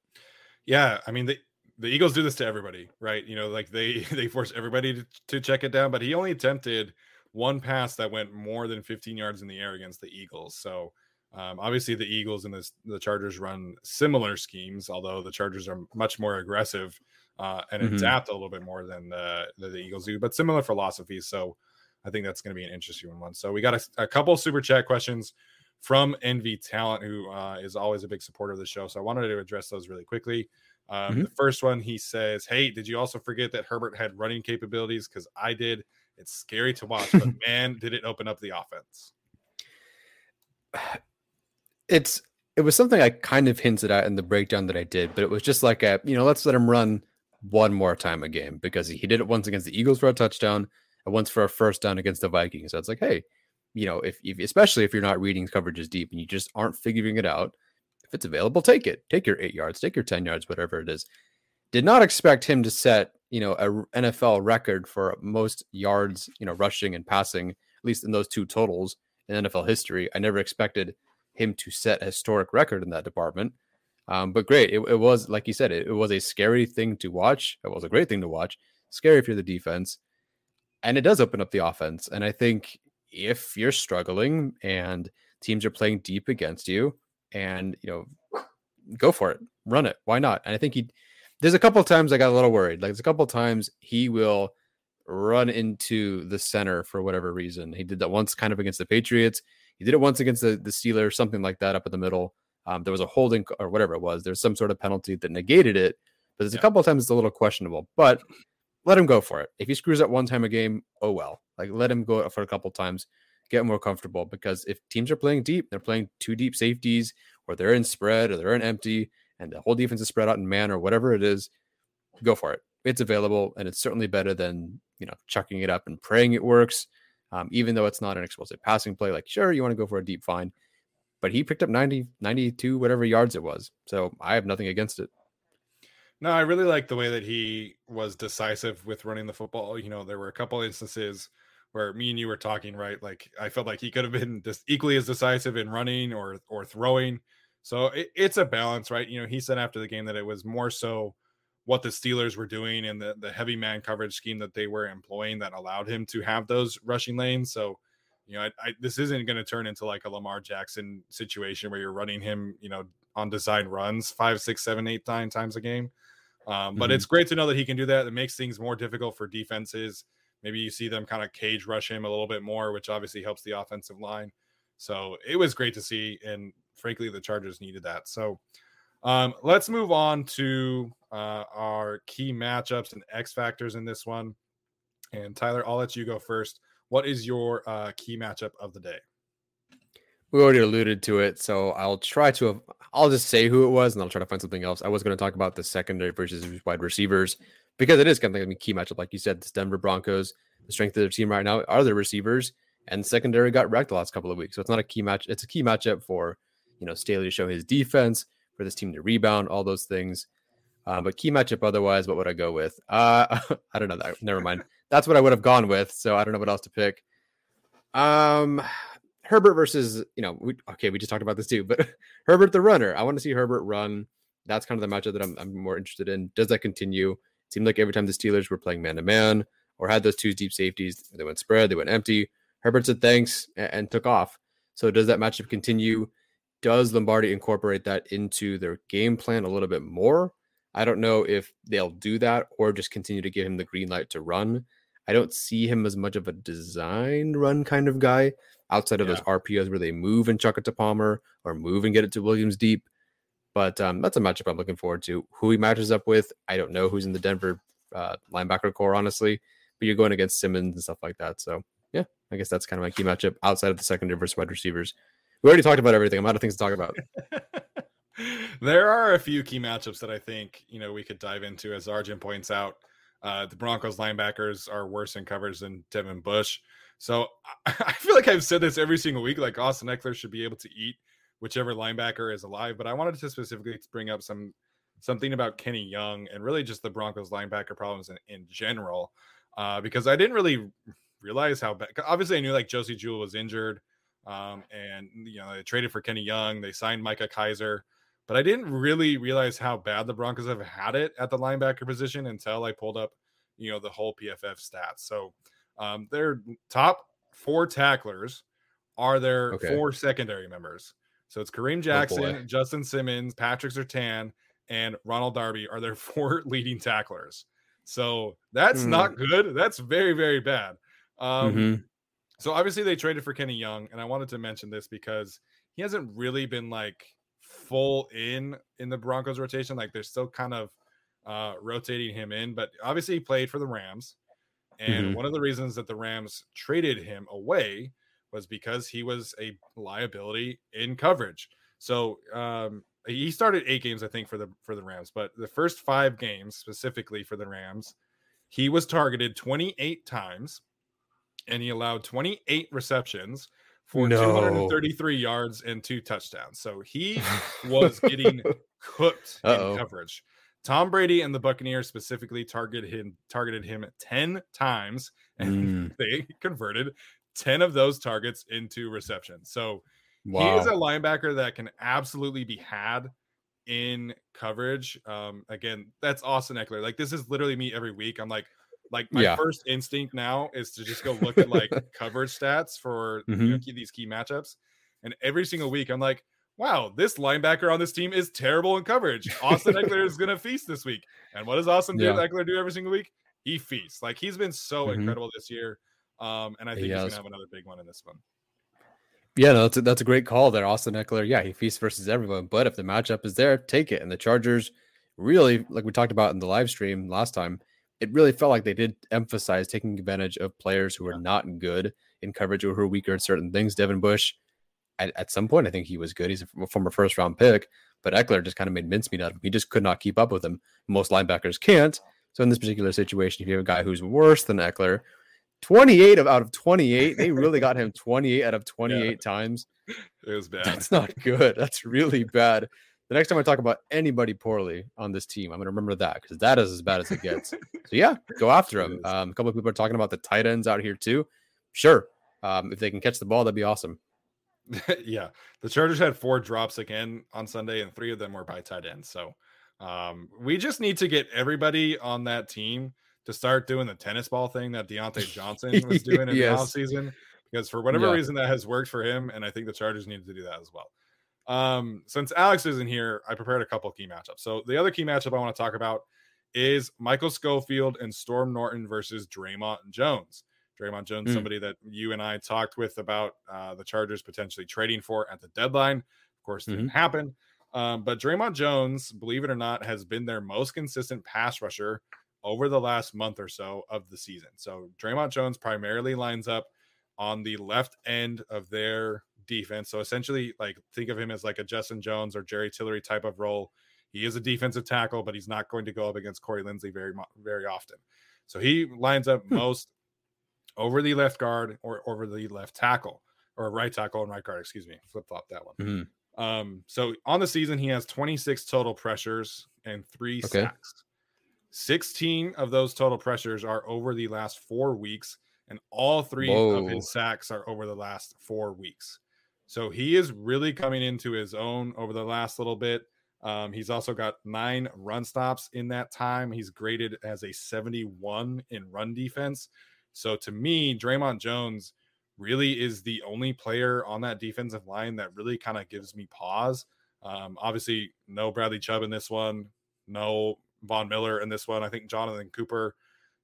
Yeah, I mean the the Eagles do this to everybody, right? You know, like they they force everybody to, to check it down, but he only attempted one pass that went more than 15 yards in the air against the Eagles. So um, obviously, the Eagles and the, the Chargers run similar schemes, although the Chargers are much more aggressive uh, and mm-hmm. adapt a little bit more than the, the, the Eagles do, but similar philosophies. So I think that's going to be an interesting one. So we got a, a couple super chat questions from NV Talent, who uh, is always a big supporter of the show. So I wanted to address those really quickly. Um, mm-hmm. The first one, he says, "Hey, did you also forget that Herbert had running capabilities? Because I did. It's scary to watch, but man, did it open up the offense." It's it was something I kind of hinted at in the breakdown that I did, but it was just like a you know let's let him run one more time a game because he did it once against the Eagles for a touchdown and once for a first down against the Vikings. So it's like, hey, you know, if, if especially if you're not reading coverages deep and you just aren't figuring it out, if it's available, take it. Take your eight yards, take your 10 yards, whatever it is. Did not expect him to set, you know, a NFL record for most yards, you know, rushing and passing, at least in those two totals in NFL history. I never expected him to set a historic record in that department. Um, but great. It, it, was, like you said, it, it was a scary thing to watch. It was a great thing to watch. Scary if you're the defense. And it does open up the offense. And I think if you're struggling and teams are playing deep against you, and you know, go for it, run it. Why not? And I think he. There's a couple times I got a little worried. Like there's a couple times he will run into the center for whatever reason. He did that once, kind of against the Patriots. He did it once against the the Steelers, something like that, up in the middle. Um, there was a holding or whatever it was. There's some sort of penalty that negated it, but there's yeah. a couple of times it's a little questionable. But let him go for it. If he screws up one time a game, oh well. Like let him go for a couple times, get more comfortable. Because if teams are playing deep, they're playing two deep safeties, or they're in spread, or they're in empty, and the whole defense is spread out in man or whatever it is, go for it. It's available, and it's certainly better than you know chucking it up and praying it works. Um, even though it's not an explosive passing play, like sure you want to go for a deep find, but he picked up 90, 92, whatever yards it was. So I have nothing against it. No, I really like the way that he was decisive with running the football. You know, there were a couple instances where me and you were talking, right? Like I felt like he could have been just equally as decisive in running or or throwing. So it, it's a balance, right? You know, he said after the game that it was more so what the Steelers were doing and the, the heavy man coverage scheme that they were employing that allowed him to have those rushing lanes. So you know, I, I, this isn't going to turn into like a Lamar Jackson situation where you're running him, you know, on design runs five, six, seven, eight, nine times a game. Um, but mm-hmm. it's great to know that he can do that. It makes things more difficult for defenses. Maybe you see them kind of cage rush him a little bit more, which obviously helps the offensive line. So it was great to see, and frankly, the Chargers needed that. So um, let's move on to uh, our key matchups and X factors in this one. And Tyler, I'll let you go first. What is your uh, key matchup of the day? We already alluded to it, so I'll try to. I'll just say who it was, and I'll try to find something else. I was going to talk about the secondary versus wide receivers because it is kind of like a key matchup, like you said. The Denver Broncos, the strength of their team right now are their receivers, and secondary got wrecked the last couple of weeks. So it's not a key match. It's a key matchup for you know Staley to show his defense, for this team to rebound, all those things. Uh, but key matchup otherwise, what would I go with? Uh, I don't know. That never mind that's what I would have gone with. So I don't know what else to pick. Um, Herbert versus you know, we, okay, we just talked about this too, but Herbert the runner. I want to see Herbert run. That's kind of the matchup that I'm, I'm more interested in. Does that continue? Seemed like every time the Steelers were playing man to man or had those two deep safeties, they went spread, they went empty. Herbert said thanks and, and took off. So does that matchup continue? Does Lombardi incorporate that into their game plan a little bit more? I don't know if they'll do that or just continue to give him the green light to run. I don't see him as much of a design run kind of guy outside of yeah. those RPOs where they move and chuck it to Palmer or move and get it to Williams deep. But um, that's a matchup I'm looking forward to. Who he matches up with, I don't know who's in the Denver uh, linebacker corps, honestly. But you're going against Simmons and stuff like that. So yeah, I guess that's kind of my key matchup outside of the secondary versus wide receivers. We already talked about everything. I'm out of things to talk about. there are a few key matchups that I think you know we could dive into, as Arjun points out. Uh, the Broncos linebackers are worse in coverage than Devin Bush. So I feel like I've said this every single week. Like Austin Ekeler should be able to eat whichever linebacker is alive. But I wanted to specifically bring up some something about Kenny Young and really just the Broncos linebacker problems in, in general, uh, because I didn't really realize how bad. Obviously, I knew like Josey Jewell was injured, um, and you know they traded for Kenny Young. They signed Micah Kiser, but I didn't really realize how bad the Broncos have had it at the linebacker position until I pulled up, you know, the whole PFF stats. So um, their top four tacklers are their okay. four secondary members. So it's Kareem oh, Jackson, oh Justin Simmons, Patrick Surtain, and Ronald Darby are their four leading tacklers. So that's mm. not good. That's very, very bad. Um, mm-hmm. So obviously they traded for Kenny Young, and I wanted to mention this because he hasn't really been like full in in the Broncos rotation. Like they're still kind of uh, rotating him in, but obviously he played for the Rams. And mm-hmm. one of the reasons that the Rams traded him away was because he was a liability in coverage. So um, he started eight games, I think, for the for the Rams, but the first five games specifically for the Rams, he was targeted 28 times and he allowed 28 receptions for No. 233 yards and two touchdowns. So he was getting cooked Uh-oh. in coverage. Tom Brady and the Buccaneers specifically targeted him targeted him 10 times and Mm, they converted 10 of those targets into receptions. So he is a linebacker that can absolutely be had in coverage. Um, again, that's Austin Ekeler. Like this is literally me every week. I'm like, like my Yeah. first instinct now is to just go look at like coverage stats for you know, key, these key matchups, and every single week I'm like, wow, this linebacker on this team is terrible in coverage. Austin Ekeler is gonna feast this week. And what does Austin do? Ekeler do every single week? He feasts. Like he's been so Mhm. incredible this year. Um, and I think He he's gonna have another big one in this one. Yeah, no, that's a, that's a great call there, Austin Ekeler. Yeah, he feasts versus everyone, but if the matchup is there, take it. And the Chargers really, like we talked about in the live stream last time, it really felt like they did emphasize taking advantage of players who are not good in coverage or who are weaker at certain things. Devin Bush, at, at some point, I think he was good. He's a former first round pick, but Ekeler just kind of made mincemeat out of him. He just could not keep up with him. Most linebackers can't. So in this particular situation, if you have a guy who's worse than Ekeler, 28 of out of 28, they really got him 28 out of 28 times. It was bad. That's not good. That's really bad. The next time I talk about anybody poorly on this team, I'm going to remember that because that is as bad as it gets. so yeah, go after him. Um, a couple of people are talking about the tight ends out here too. Sure, um, if they can catch the ball, that'd be awesome. yeah, the Chargers had four drops again on Sunday, and three of them were by tight ends. So um, we just need to get everybody on that team to start doing the tennis ball thing that Diontae Johnson was doing in Yes. the offseason. Because for whatever Yeah. reason that has worked for him, and I think the Chargers needed to do that as well. Um, since Alex isn't here, I prepared a couple key matchups. So the other key matchup I want to talk about is Michael Schofield and Storm Norton versus Dre'Mont Jones. Dre'Mont Jones, Mm. somebody that you and I talked with about uh, the Chargers potentially trading for at the deadline. Of course, it didn't happen. Um, but Dre'Mont Jones, believe it or not, has been their most consistent pass rusher over the last month or so of the season. So Dre'Mont Jones primarily lines up on the left end of their defense. So essentially, like think of him as like a Justin Jones or Jerry Tillery type of role. He is a defensive tackle, but he's not going to go up against Corey Linsley very very often. So he lines up Hmm. most over the left guard or over the left tackle or right tackle and right guard. Excuse me, flip flop that one. Mhm. Um, so on the season, he has 26 total pressures and three Okay. sacks. 16 of those total pressures are over the last four weeks, and all three of his sacks are over the last four weeks. So he is really coming into his own over the last little bit. Um, he's also got nine run stops in that time. He's graded as a 71 in run defense. So to me, Dre'Mont Jones really is the only player on that defensive line that really kind of gives me pause. Um, obviously, no Bradley Chubb in this one, no Von Miller in this one. I think Jonathan Cooper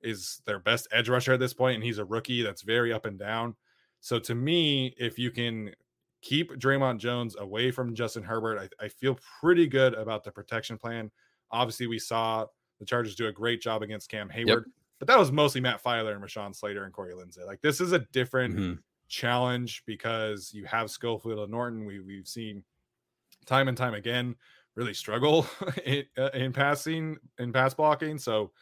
is their best edge rusher at this point, and he's a rookie that's very up and down. So to me, if you can keep Dre'Mont Jones away from Justin Herbert, I, I feel pretty good about the protection plan. Obviously, we saw the Chargers do a great job against Cam Hayward, but that was mostly Matt Feiler and Rashawn Slater and Corey Linsley. Like this is a different Mhm. challenge because you have Schofield and Norton. We we've seen time and time again really struggle in, uh, in passing in pass blocking. So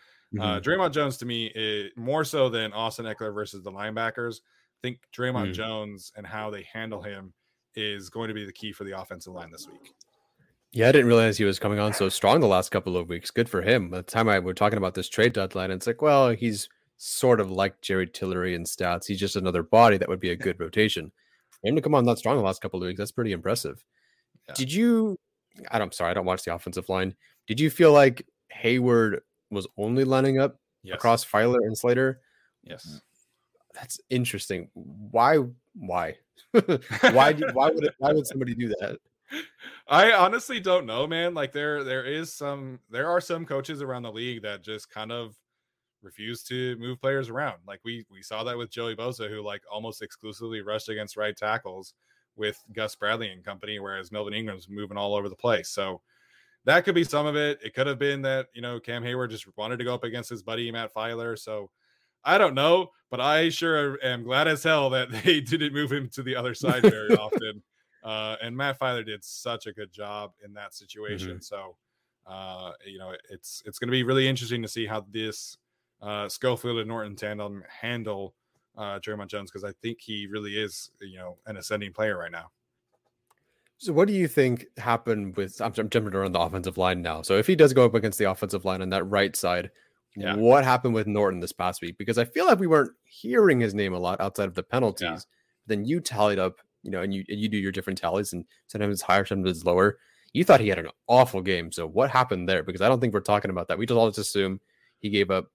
uh, Mhm. Dre'Mont Jones to me is more so than Austin Ekeler versus the linebackers. I think Dre'Mont Mm. Jones and how they handle him is going to be the key for the offensive line this week. Yeah, I didn't realize he was coming on so strong the last couple of weeks. Good for him. By the time I were talking about this trade deadline, it's like, well, he's sort of like Jerry Tillery in stats. He's just another body that would be a good rotation. For him to come on that strong the last couple of weeks, that's pretty impressive. Yeah. Did you? I don't, I'm sorry, I don't watch the offensive line. Did you feel like Hayward was only lining up Yes. across Feiler and Slater? Yes. That's interesting. Why? Why? why? Do, why would it, why would somebody do that? I honestly don't know, man. Like there there is some there are some coaches around the league that just kind of refuse to move players around. Like we we saw that with Joey Bosa, who like almost exclusively rushed against right tackles with Gus Bradley and company, whereas Melvin Ingram's moving all over the place. So that could be some of it. It could have been that you know Cam Hayward just wanted to go up against his buddy Matt Feiler. So I don't know, but I sure am glad as hell that they didn't move him to the other side very often. Uh, and Matt Feiler did such a good job in that situation. Mm-hmm. So, uh, you know, it's it's going to be really interesting to see how this uh, Schofield and Norton tandem handle uh, Dre'Mont Jones because I think he really is, you know, an ascending player right now. So, what do you think happened with? I'm, I'm jumping around the offensive line now. So, if he does go up against the offensive line on that right side, yeah. what happened with Norton this past week? Because I feel like we weren't hearing his name a lot outside of the penalties. Yeah. Then you tallied up, you know, and you and you do your different tallies, and sometimes it's higher, sometimes it's lower. You thought he had an awful game. So, what happened there? Because I don't think we're talking about that. We just all just assume he gave up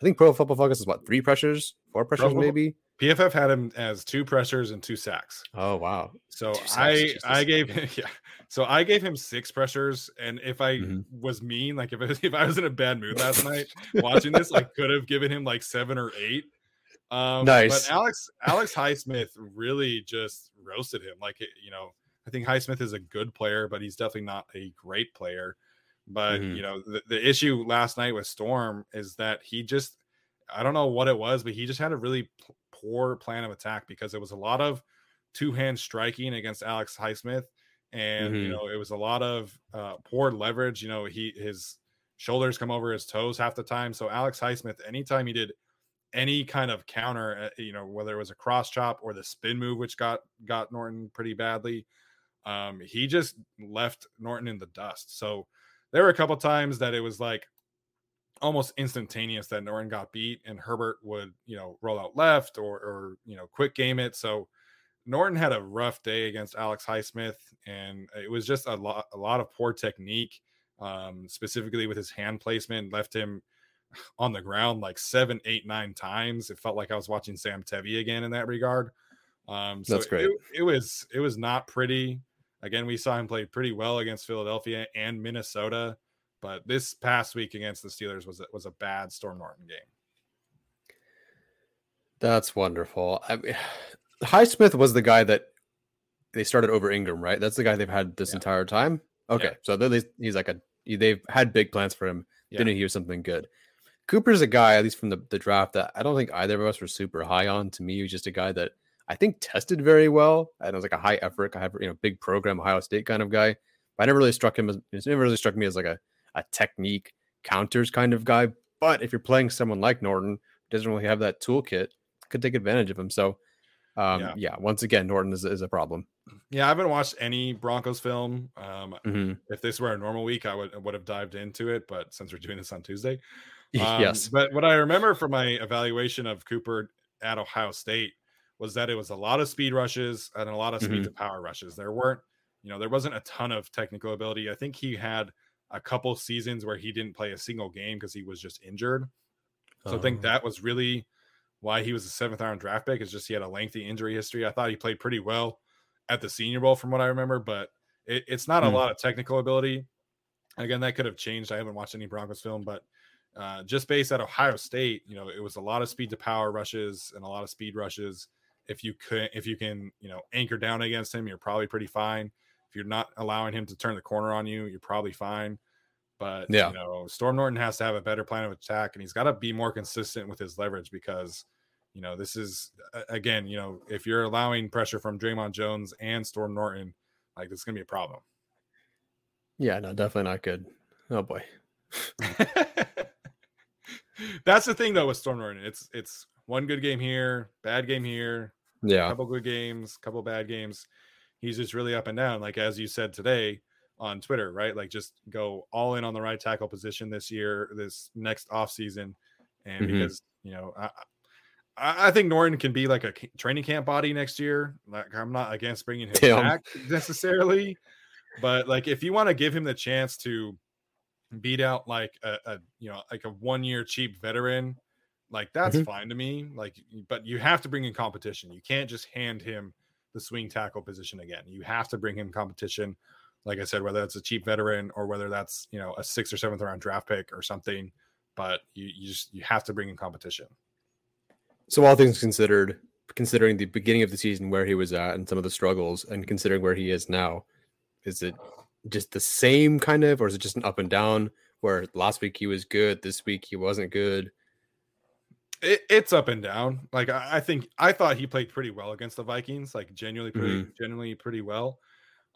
I think Pro Football Focus is what three pressures, four pressures, Pro maybe. PFF had him as two pressures and two sacks. Oh wow! So I I gave him yeah. So I gave him six pressures, and if I mm-hmm. was mean, like if if I was in a bad mood last night watching this, I could have given him like seven or eight. Um, nice. But Alex Alex Highsmith really just roasted him. Like you know, I think Highsmith is a good player, but he's definitely not a great player. But mm-hmm. you know, the, the issue last night with Storm is that he just I don't know what it was, but he just had a really p- poor plan of attack because it was a lot of two hand striking against Alex Highsmith. And mm-hmm. you know, it was a lot of uh, poor leverage. You know, he his shoulders come over his toes half the time. So Alex Highsmith, anytime he did any kind of counter, uh, you know, whether it was a cross chop or the spin move, which got got Norton pretty badly, um, he just left Norton in the dust. So there were a couple times that it was like almost instantaneous that Norton got beat and Herbert would, you know, roll out left or or you know, quick game it. So Norton had a rough day against Alex Highsmith, and it was just a lot a lot of poor technique, um, specifically with his hand placement, left him on the ground like seven, eight, nine times. It felt like I was watching Sam Tevi again in that regard. Um, so That's great. It, it was it was not pretty. Again, we saw him play pretty well against Philadelphia and Minnesota, but this past week against the Steelers was was a bad Storm Norton game. That's wonderful. I mean, Highsmith was the guy that they started over Ingram, right? That's the guy they've had this yeah. entire time. Okay, yeah. so least he's like a they've had big plans for him. Yeah. Didn't hear something good. Cooper's a guy, at least from the, the draft, that I don't think either of us were super high on. To me, he was just a guy that I think tested very well. And it was like a high effort, I have you know, big program, Ohio State kind of guy. But I never really struck him as it never really struck me as like a, a technique counters kind of guy. But if you're playing someone like Norton, doesn't really have that toolkit, could take advantage of him. So um, yeah. yeah. once again, Norton is, is a problem. Yeah, I haven't watched any Broncos film. Um, mm-hmm. If this were a normal week, I would would have dived into it. But since we're doing this on Tuesday, um, yes. But what I remember from my evaluation of Cooper at Ohio State was that it was a lot of speed rushes and a lot of speed mm-hmm. to power rushes. There weren't, you know, there wasn't a ton of technical ability. I think he had a couple seasons where he didn't play a single game because he was just injured. So I think oh. that was really why he was a seventh round draft pick. Is just he had a lengthy injury history. I thought he played pretty well at the Senior Bowl from what I remember, but it, it's not mm. a lot of technical ability. Again, that could have changed. I haven't watched any Broncos film, but uh, just based at Ohio State, you know, it was a lot of speed to power rushes and a lot of speed rushes if you could if you can you know anchor down against him you're probably pretty fine. If you're not allowing him to turn the corner on you you're probably fine. But yeah. you know storm norton has to have a better plan of attack and he's got to be more consistent with his leverage because you know this is again you know if you're allowing pressure from Dre'Mont Jones and Storm Norton like this is gonna be a problem. Yeah no definitely not good. Oh boy. That's the thing though with Storm Norton. It's it's one good game here bad game here yeah. couple good games, couple bad games. He's just really up and down. Like as you said today on Twitter, right? Like just go all in on the right tackle position this year, this next off season, and mm-hmm. because you know, I, I think Norton can be like a training camp body next year. Like I'm not against bringing him Damn. back necessarily, but like if you want to give him the chance to beat out like a, a you know like a one year cheap veteran like that's mm-hmm. fine to me. Like, but you have to bring in competition. You can't just hand him the swing tackle position again. You have to bring him competition. Like I said, whether it's a cheap veteran or whether that's you know a sixth or seventh round draft pick or something. But you, you just you have to bring in competition. So all things considered, considering the beginning of the season where he was at and some of the struggles, and considering where he is now, is it just the same kind of, or is it just an up and down? Where last week he was good, this week he wasn't good? It, it's up and down. Like I, I, think I thought he played pretty well against the Vikings, like genuinely pretty mm-hmm. genuinely pretty well.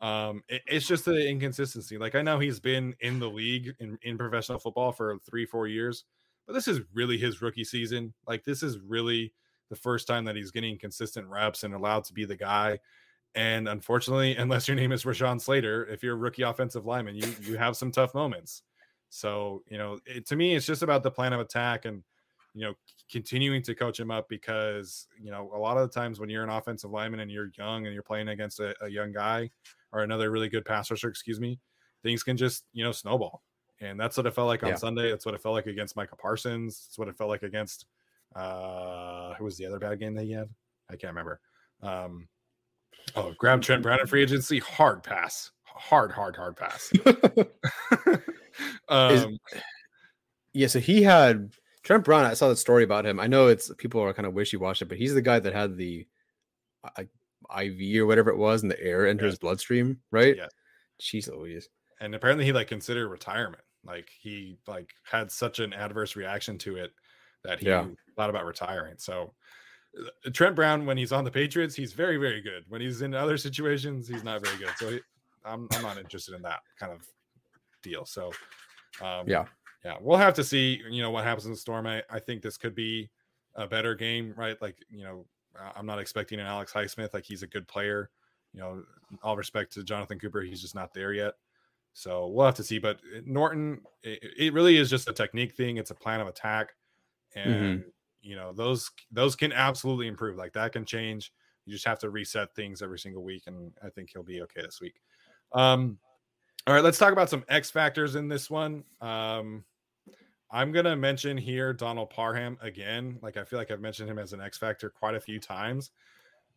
Um, it, it's just the inconsistency. Like I know he's been in the league in, in professional football for three, four years, but this is really his rookie season. Like this is really the first time that he's getting consistent reps and allowed to be the guy. And unfortunately, unless your name is Rashawn Slater, if you're a rookie offensive lineman, you you have some tough moments. So you know, it, to me, it's just about the plan of attack and you know continuing to coach him up because you know a lot of the times when you're an offensive lineman and you're young and you're playing against a, a young guy or another really good pass rusher, excuse me, things can just you know snowball. And that's what it felt like on yeah. Sunday. That's what it felt like against Micah Parsons. It's what it felt like against uh who was the other bad game that he had? I can't remember. Um oh grab Trent Brown in free agency, hard pass. Hard, hard, hard pass. um Is, yeah, so he had Trent Brown, I saw the story about him. I know it's people are kind of wishy washy, but he's the guy that had the IV or whatever it was, and the air enter yeah. his bloodstream, right? Yeah. Jeez Louise. And apparently, he like considered retirement. Like he like had such an adverse reaction to it that he yeah. thought about retiring. So uh, Trent Brown, when he's on the Patriots, he's very very good. When he's in other situations, he's not very good. So he, I'm I'm not interested in that kind of deal. So um, yeah, yeah, we'll have to see. You know what happens in the storm. I, I think this could be a better game, right? Like you know, I'm not expecting an Alex Highsmith. Like he's a good player. You know, all respect to Jonathan Cooper, he's just not there yet. So we'll have to see. But uh, Norton, it, it really is just a technique thing. It's a plan of attack, and mm-hmm. you know those those can absolutely improve. Like that can change. You just have to reset things every single week, and I think he'll be okay this week. Um, all right, let's talk about some X factors in this one. Um, I'm gonna mention here Donald Parham again. Like I feel like I've mentioned him as an X factor quite a few times,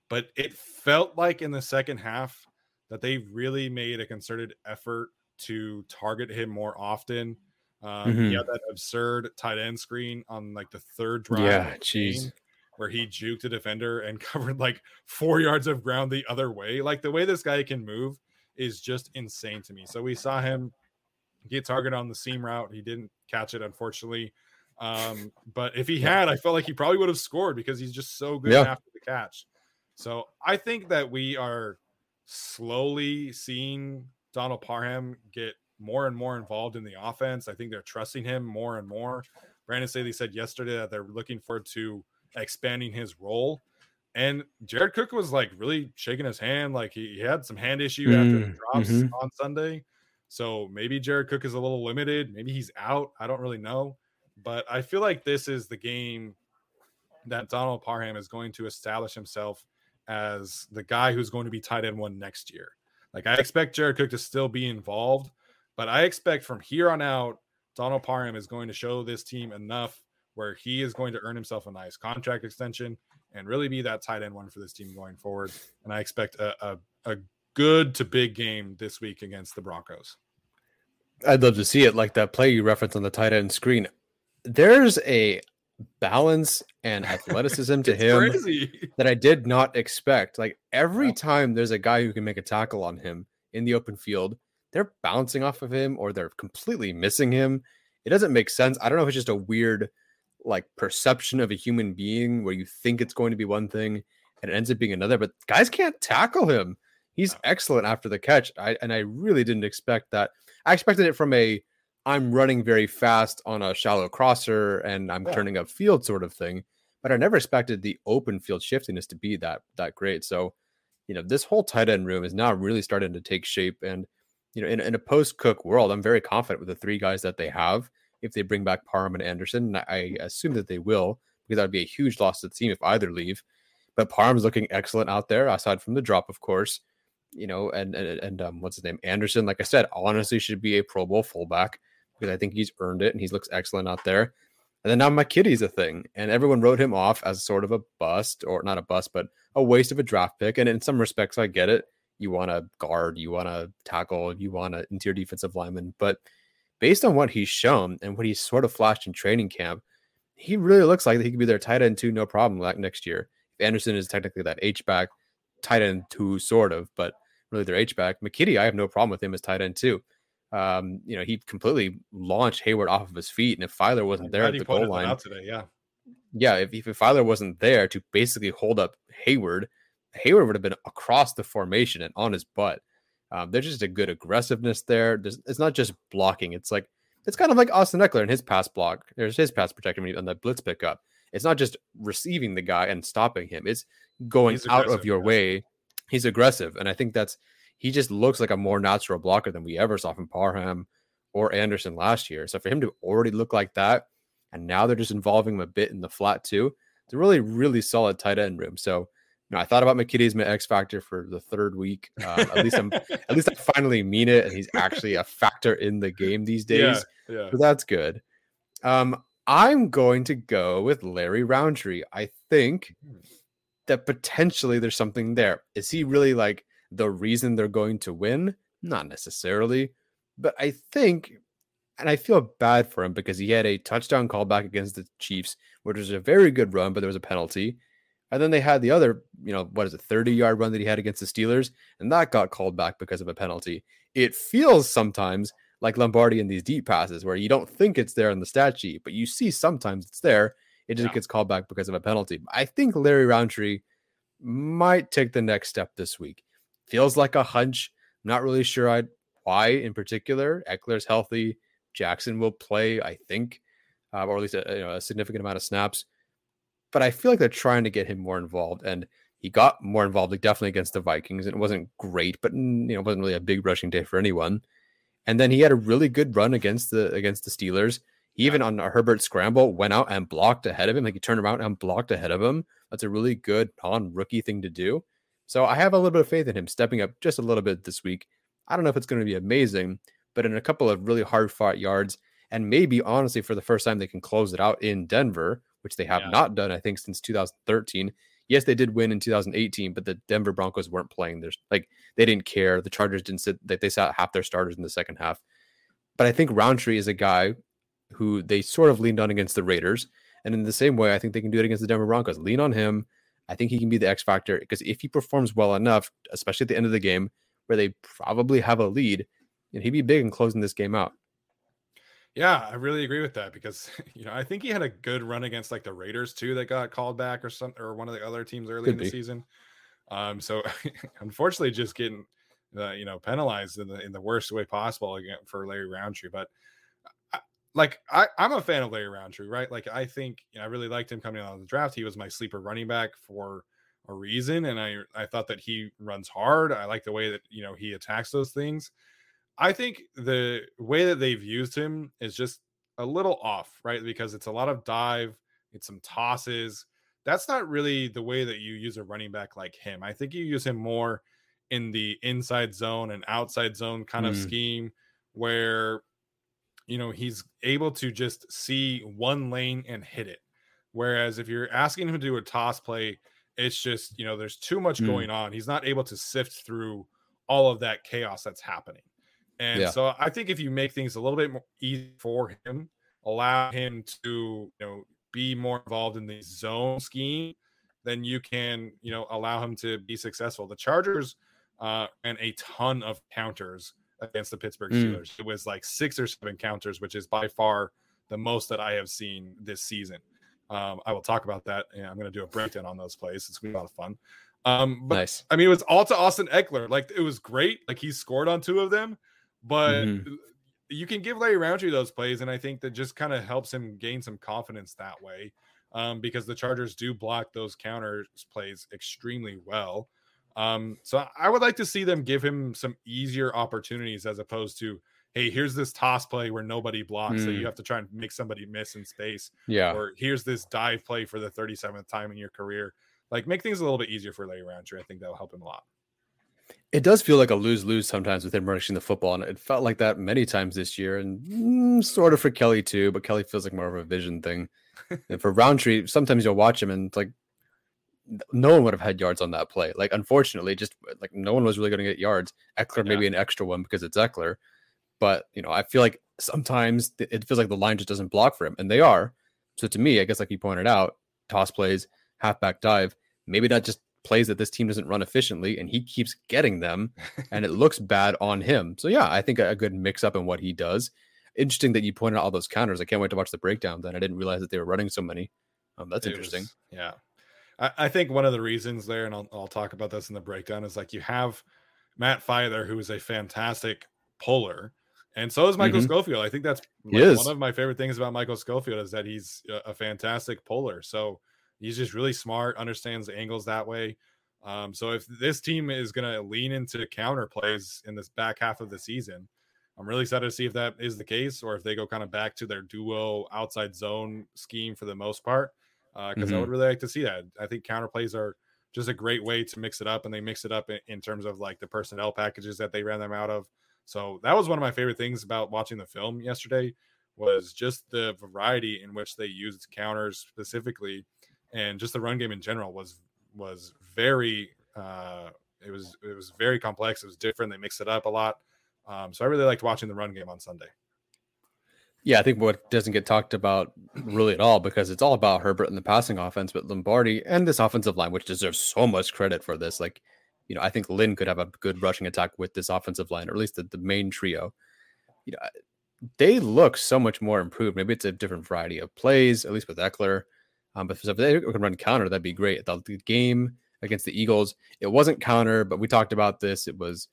but it felt like in the second half that they really made a concerted effort to target him more often. Um, mm-hmm. He had that absurd tight end screen on like the third drive. Yeah, jeez. Where he juked a defender and covered like four yards of ground the other way. Like the way this guy can move is just insane to me. So we saw him get targeted on the seam route. He didn't catch it, unfortunately. Um, but if he had, I felt like he probably would have scored because he's just so good yeah. after the catch. So I think that we are slowly seeing Donald Parham get more and more involved in the offense. I think they're trusting him more and more. Brandon Staley said yesterday that they're looking forward to expanding his role. And Jared Cook was like really shaking his hand, like he, he had some hand issue mm, after the drops mm-hmm. on Sunday. So maybe Jared Cook is a little limited. Maybe he's out. I don't really know. But I feel like this is the game that Donald Parham is going to establish himself as the guy who's going to be tight end one next year. Like I expect Jared Cook to still be involved, but I expect from here on out, Donald Parham is going to show this team enough where he is going to earn himself a nice contract extension and really be that tight end one for this team going forward. And I expect a, a, a good to big game this week against the Broncos. I'd love to see it like that play you referenced on the tight end screen. There's a balance and athleticism to him crazy. that I did not expect. Like every time there's a guy who can make a tackle on him in the open field, they're bouncing off of him or they're completely missing him. It doesn't make sense. I don't know if it's just a weird like perception of a human being where you think it's going to be one thing and it ends up being another, but guys can't tackle him he's excellent after the catch. I, and I really didn't expect that. I expected it from a I'm running very fast on a shallow crosser and I'm yeah. turning up field sort of thing. But I never expected the open field shiftiness to be that that great. So, you know, this whole tight end room is now really starting to take shape. And, you know, in, in a post Cook world, I'm very confident with the three guys that they have. If they bring back Parham and Anderson, I mm. assume that they will, because that would be a huge loss to the team if either leave. But Parham's looking excellent out there, aside from the drop, of course you know, and and, and um, what's his name, Anderson. Like I said, honestly, should be a Pro Bowl fullback because I think he's earned it and he looks excellent out there. And then now my McKitty's a thing, and everyone wrote him off as sort of a bust, or not a bust, but a waste of a draft pick. And in some respects, I get it. You want to guard, you want to tackle, you want an interior defensive lineman, but based on what he's shown and what he's sort of flashed in training camp, he really looks like he could be their tight end two, no problem, like next year. If Anderson is technically that H back, tight end two, sort of, but really their H back. McKitty, I have no problem with him as tight end too. Um, you know, he completely launched Hayward off of his feet, and if Feiler wasn't there at the goal line today, yeah, yeah, if, if Feiler wasn't there to basically hold up Hayward, Hayward would have been across the formation and on his butt. Um, there's just a good aggressiveness there. There's, it's not just blocking. It's like it's kind of like Austin Ekeler and his pass block. There's his pass protection on the blitz pickup. It's not just receiving the guy and stopping him. It's going out of your way. He's aggressive, and I think that's he just looks like a more natural blocker than we ever saw from Parham or Anderson last year. So for him to already look like that, and now they're just involving him a bit in the flat too, it's a really really solid tight end room. So you know, I thought about McKitty's my X factor for the third week. Um, at least I'm, at least I finally mean it, and he's actually a factor in the game these days. Yeah, yeah. So that's good. Um, I'm going to go with Larry Rountree. I think hmm. that potentially there's something there. Is he really like the reason they're going to win? Not necessarily, but I think, and I feel bad for him because he had a touchdown callback against the Chiefs, which was a very good run, but there was a penalty. And then they had the other, you know, what is it, 30 yard run that he had against the Steelers, and that got called back because of a penalty. It feels sometimes like Lombardi in these deep passes where you don't think it's there in the stat sheet, but you see sometimes it's there. It just yeah. gets called back because of a penalty. I think Larry Rountree might take the next step this week. Feels like a hunch. Not really sure I'd, why in particular. Ekeler's healthy. Jackson will play, I think, uh, or at least a, you know, a significant amount of snaps but I feel like they're trying to get him more involved. And he got more involved, like definitely against the Vikings, and it wasn't great, but you know, it wasn't really a big rushing day for anyone. And then he had a really good run against the against the Steelers. He even on a Herbert scramble went out and blocked ahead of him. Like he turned around and blocked ahead of him. That's a really good non rookie thing to do. So I have a little bit of faith in him stepping up just a little bit this week. I don't know if it's going to be amazing, but in a couple of really hard fought yards, and maybe honestly for the first time they can close it out in Denver, which they have yeah. not done, I think, since 2013. Yes, they did win in 2018, but the Denver Broncos weren't playing. There's like they didn't care. The Chargers didn't sit. They, sat half their starters in the second half. But I think Rountree is a guy who they sort of leaned on against the Raiders, and in the same way, I think they can do it against the Denver Broncos. Lean on him. I think he can be the X factor because if he performs well enough, especially at the end of the game where they probably have a lead, and he'd be big in closing this game out. Yeah, I really agree with that because you know I think he had a good run against like the Raiders too that got called back or some or one of the other teams early Could in the be. season. Um, so unfortunately, just getting uh, you know penalized in the in the worst way possible again for Larry Rountree. But I, like I, I'm a fan of Larry Rountree, right? Like I think you know, I really liked him coming out of the draft. He was my sleeper running back for a reason, and I I thought that he runs hard. I like the way that you know he attacks those things. I think the way that they've used him is just a little off, right? Because it's a lot of dive, it's some tosses. That's not really the way that you use a running back like him. I think you use him more in the inside zone and outside zone kind mm. of scheme where you know he's able to just see one lane and hit it. Whereas if you're asking him to do a toss play, it's just, you know, there's too much mm. going on. He's not able to sift through all of that chaos that's happening. And yeah. so I think if you make things a little bit more easy for him, allow him to, you know, be more involved in the zone scheme, then you can, you know, allow him to be successful. The Chargers uh and a ton of counters against the Pittsburgh mm. Steelers. Mm. It was like six or seven counters, which is by far the most that I have seen this season. Um, I will talk about that. And I'm going to do a breakdown on those plays. It's going to be a lot of fun. Um, but nice. I mean, it was all to Austin Ekeler. Like it was great. Like he scored on two of them. But mm-hmm. you can give Larry Rountree those plays, and I think that just kind of helps him gain some confidence that way. Um, because the Chargers do block those counter plays extremely well. Um, so I would like to see them give him some easier opportunities as opposed to, hey, here's this toss play where nobody blocks, mm. so you mm. have to try and make somebody miss in space. Yeah. Or here's this dive play for the 37th time in your career. Like make things a little bit easier for Larry Rountree. I think that'll help him a lot. It does feel like a lose lose sometimes with him rushing the football, and it felt like that many times this year, and mm, sort of for Kelley too. But Kelley feels like more of a vision thing. and for Rountree, sometimes you'll watch him and it's like no one would have had yards on that play. Like unfortunately, just like no one was really going to get yards. Ekeler yeah. maybe an extra one because it's Ekeler, but you know I feel like sometimes it feels like the line just doesn't block for him, and they are. So to me, I guess like you pointed out, toss plays, halfback dive, maybe not just plays that this team doesn't run efficiently and he keeps getting them and it looks bad on him. So yeah, I think a, good mix up in what he does. Interesting that you pointed out all those counters. I can't wait to watch the breakdown then. I didn't realize that they were running so many. Um, that's interesting. Was, yeah. I, I, think one of the reasons there, and I'll, I'll talk about this in the breakdown, is like you have Matt Feiler, who is a fantastic puller. And so is Michael mm-hmm. Schofield. I think that's like one of my favorite things about Michael Schofield is that he's a, a fantastic puller. So he's just really smart, understands the angles that way. Um, so if this team is going to lean into counter plays in this back half of the season, I'm really excited to see if that is the case or if they go kind of back to their duo outside zone scheme for the most part. Because uh, mm-hmm. I would really like to see that. I think counter plays are just a great way to mix it up, and they mix it up in, in terms of like the personnel packages that they ran them out of. So that was one of my favorite things about watching the film yesterday was just the variety in which they used counters specifically, and just the run game in general was was very uh, it was it was very complex. It was different. They mixed it up a lot. Um, so I really liked watching the run game on Sunday. Yeah, I think what doesn't get talked about really at all because it's all about Herbert and the passing offense, but Lombardi and this offensive line, which deserves so much credit for this. Like, you know, I think Lynn could have a good rushing attack with this offensive line, or at least the, the main trio. You know, they look so much more improved. Maybe it's a different variety of plays, at least with Ekeler. Um, but if they can run counter, that'd be great. The, game against the Eagles, it wasn't counter, but we talked about this. It was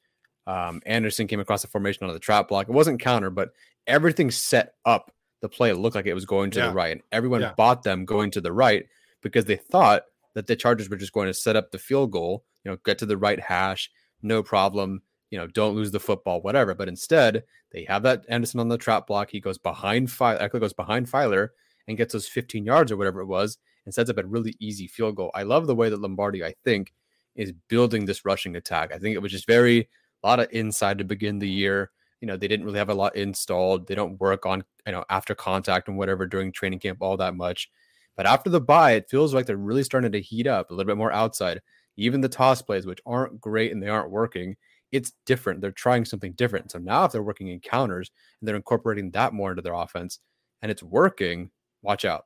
um, Anderson came across the formation on the trap block. It wasn't counter, but everything set up the play. It looked like it was going to yeah. the right, and everyone yeah. bought them going to the right because they thought that the Chargers were just going to set up the field goal, you know, get to the right hash, no problem, you know, don't lose the football, whatever. But instead, they have that Anderson on the trap block. He goes behind Feiler, actually goes behind Feiler and gets those 15 yards or whatever it was, and sets up a really easy field goal. I love the way that Lombardi, I think, is building this rushing attack. I think it was just very a lot of inside to begin the year. You know, they didn't really have a lot installed. They don't work on, you know, after contact and whatever during training camp all that much. But after the bye, it feels like they're really starting to heat up a little bit more outside. Even the toss plays, which aren't great and they aren't working, it's different. They're trying something different. So now if they're working in counters and they're incorporating that more into their offense and it's working, watch out.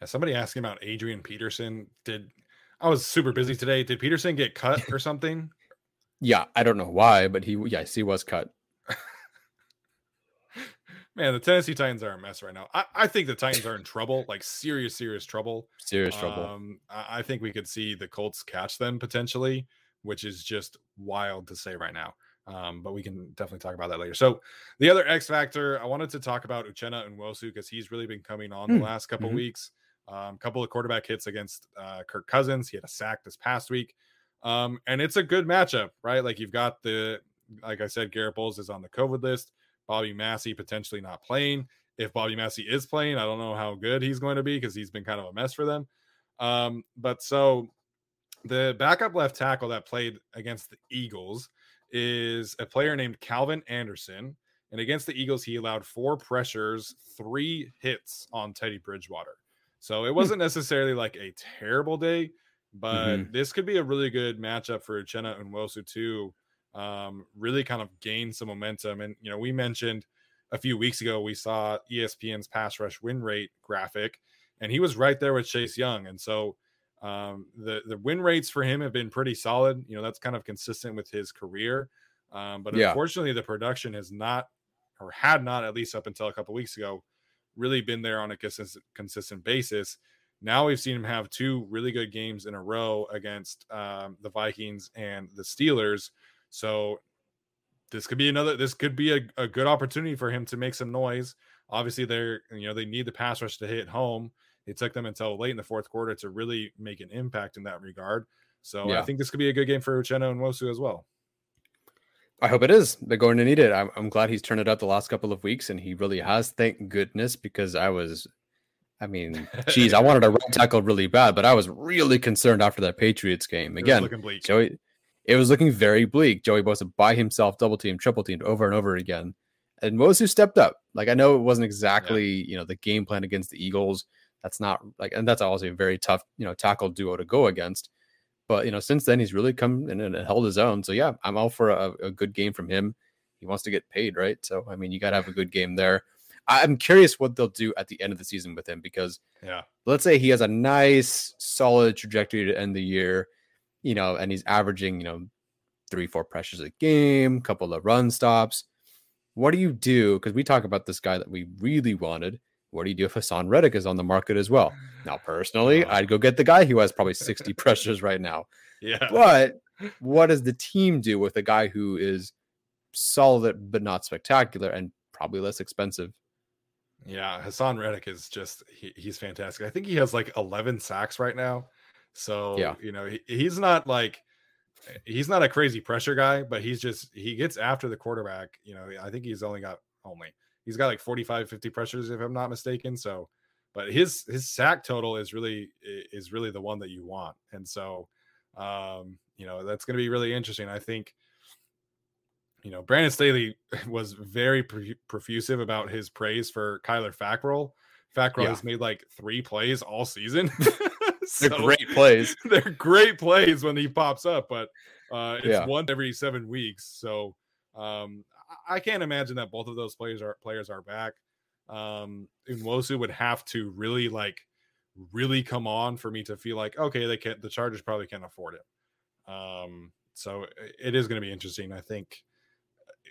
Yeah, somebody asking about Adrian Peterson. Did I was super busy today. Did Peterson get cut or something? Yeah, I don't know why, but he yes, he was cut. Man, the Tennessee Titans are a mess right now. I, I think the Titans are in trouble, like serious, serious trouble. Serious trouble. Um, I, I think we could see the Colts catch them potentially, which is just wild to say right now. Um, but we can definitely talk about that later. So the other X factor, I wanted to talk about Uchenna Nwosu because he's really been coming on mm. the last couple mm-hmm. weeks. A um, couple of quarterback hits against uh, Kirk Cousins. He had a sack this past week. Um, and it's a good matchup, right? Like you've got the, like I said, Garett Bolles is on the COVID list. Bobby Massie potentially not playing. If Bobby Massie is playing, I don't know how good he's going to be because he's been kind of a mess for them. Um, but so the backup left tackle that played against the Eagles is a player named Calvin Anderson. And against the Eagles, he allowed four pressures, three hits on Teddy Bridgewater. So it hmm. wasn't necessarily like a terrible day, but mm-hmm. this could be a really good matchup for Uchenna Nwosu too. Um, really kind of gain some momentum. And you know, we mentioned a few weeks ago we saw ESPN's pass rush win rate graphic, and he was right there with Chase Young. And so um, the the win rates for him have been pretty solid. You know, that's kind of consistent with his career. Um, but yeah. unfortunately, the production has not, or had not, at least up until a couple weeks ago, really been there on a consistent consistent basis. Now we've seen him have two really good games in a row against um, the Vikings and the Steelers. So this could be another. This could be a, a good opportunity for him to make some noise. Obviously, they're you know they need the pass rush to hit home. It took them until late in the fourth quarter to really make an impact in that regard. So yeah. I think this could be a good game for Uchenna Nwosu as well. I hope it is. They're going to need it. I'm, I'm glad he's turned it up the last couple of weeks, and he really has. Thank goodness, because I was I mean, geez, I wanted a right tackle really bad, but I was really concerned after that Patriots game. Again, it was Joey, it was looking very bleak. Joey Bosa by himself, double team, triple teamed over and over again. And Nwosu stepped up. Like I know it wasn't exactly yeah. you know the game plan against the Eagles. That's not like, and that's also a very tough you know tackle duo to go against. But you know, since then he's really come and, and held his own. So yeah, I'm all for a, a good game from him. He wants to get paid, right? So I mean, you got to have a good game there. I'm curious what they'll do at the end of the season with him because yeah, let's say he has a nice solid trajectory to end the year, you know, and he's averaging, you know, three, four pressures a game, couple of run stops. What do you do? Because we talk about this guy that we really wanted, what do you do if Haason Reddick is on the market as well? Now, personally, uh, I'd go get the guy who has probably 60 pressures right now. Yeah. But what does the team do with a guy who is solid but not spectacular and probably less expensive? Yeah, Haason Reddick is just he, he's fantastic. I think he has like 11 sacks right now. So, yeah. you know, he, he's not like he's not a crazy pressure guy, but he's just he gets after the quarterback. You know, I think he's only got only he's got like 45 50 pressures if I'm not mistaken. So, but his his sack total is really is really the one that you want. And so um, you know, that's going to be really interesting. I think you know, Brandon Staley was very profusive about his praise for Kyler Fackrell. Fackrell yeah. has made like three plays all season. so they're great plays. They're great plays when he pops up, but uh, it's yeah. one every seven weeks. So um, I can't imagine that both of those players are players are back. Um, Nwosu would have to really like really come on for me to feel like okay, they can't. the Chargers probably can't afford it. Um, so it is going to be interesting. I think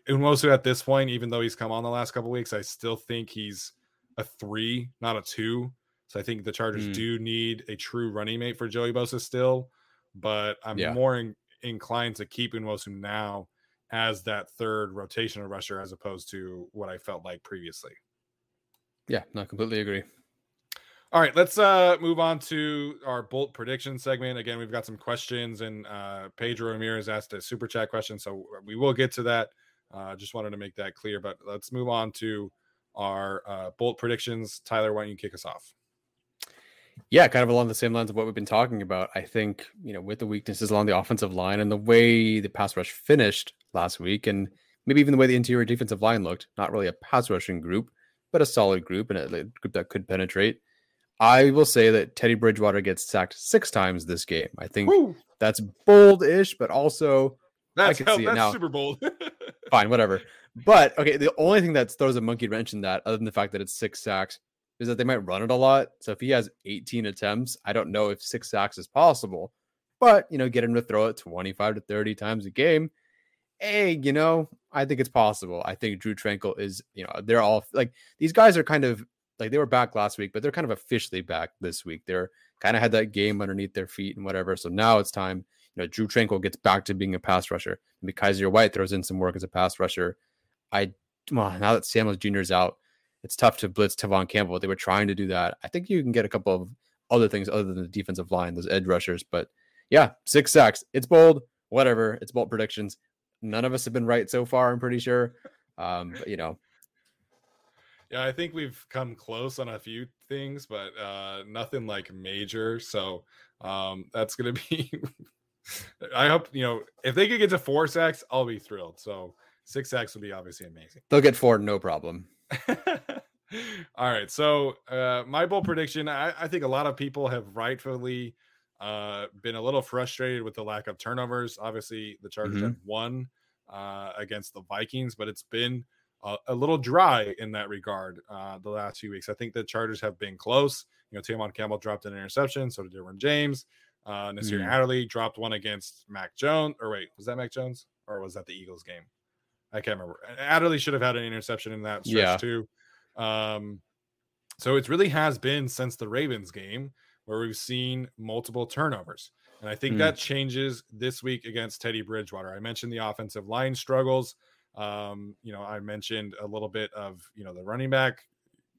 Nwosu at this point, even though he's come on the last couple weeks, I still think he's a three, not a two. So I think the Chargers mm. do need a true running mate for Joey Bosa still, but I'm yeah. more in, inclined to keep Nwosu now as that third rotational rusher as opposed to what I felt like previously. Yeah, no, completely agree. All right, let's uh move on to our bolt prediction segment. Again, we've got some questions, and uh Pedro Ramirez asked a super chat question, so we will get to that. Uh, just wanted to make that clear, but let's move on to our uh, bolt predictions. Tyler, why don't you kick us off? Yeah, kind of along the same lines of what we've been talking about. I think, you know, with the weaknesses along the offensive line and the way the pass rush finished last week, and maybe even the way the interior defensive line looked, not really a pass rushing group, but a solid group and a group that could penetrate. I will say that Teddy Bridgewater gets sacked six times this game. I think Woo! that's bold ish, but also that's, I can see it now. super bold. Fine, whatever. But okay, the only thing that throws a monkey wrench in that, other than the fact that it's six sacks, is that they might run it a lot. So if he has 18 attempts, I don't know if six sacks is possible. But you know, get him to throw it 25 to 30 times a game. Hey, you know, I think it's possible. I think Drue Tranquill is, you know, they're all like these guys are kind of like they were back last week, but they're kind of officially back this week. They're kind of had that game underneath their feet and whatever. So now it's time you know, Drue Tranquill gets back to being a pass rusher. Maybe Kyzir White throws in some work as a pass rusher. I well, now that Samuel Jr. is out, it's tough to blitz Tevaughn Campbell. They were trying to do that. I think you can get a couple of other things other than the defensive line, those edge rushers. But yeah, six sacks. It's bold. Whatever. It's bold predictions. None of us have been right so far. I'm pretty sure. Um, but you know. Yeah, I think we've come close on a few things, but uh, nothing like major. So um, that's going to be I hope you know if they could get to four sacks, I'll be thrilled. So six sacks would be obviously amazing. They'll get four, no problem. All right. So uh, my bold prediction, I, I, think a lot of people have rightfully uh, been a little frustrated with the lack of turnovers. Obviously, the Chargers mm-hmm. have won uh, against the Vikings, but it's been a, a little dry in that regard uh, the last few weeks. I think the Chargers have been close. You know, Tevaughn Campbell dropped an interception, so did Derwin James. Uh, Nasir mm. Adderley dropped one against Mac Jones. Or wait, was that Mac Jones? Or was that the Eagles game? I can't remember. Adderley should have had an interception in that stretch yeah. too. Um, so it really has been since the Ravens game where we've seen multiple turnovers. And I think mm. that changes this week against Teddy Bridgewater. I mentioned the offensive line struggles. Um, you know, I mentioned a little bit of, you know, the running back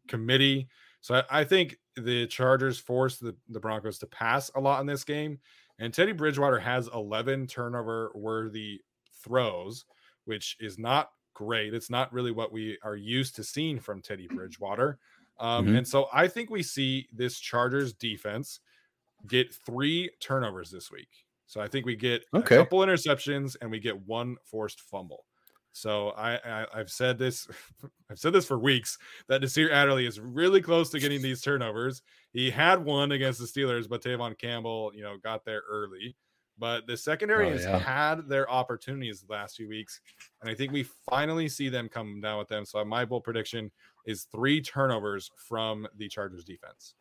committee. So I, I think the Chargers forced the, the Broncos to pass a lot in this game. And Teddy Bridgewater has 11 turnover worthy throws, which is not great. It's not really what we are used to seeing from Teddy Bridgewater. Um, mm-hmm. And so I think we see this Chargers defense get three turnovers this week. So I think we get okay. a couple interceptions and we get one forced fumble. So I, I have said this I've said this for weeks that Nasir Adderley is really close to getting these turnovers. He had one against the Steelers, but Tevaughn Campbell, you know, got there early. But the secondary oh, has yeah. had their opportunities the last few weeks, and I think we finally see them come down with them. So my bold prediction is three turnovers from the Chargers defense.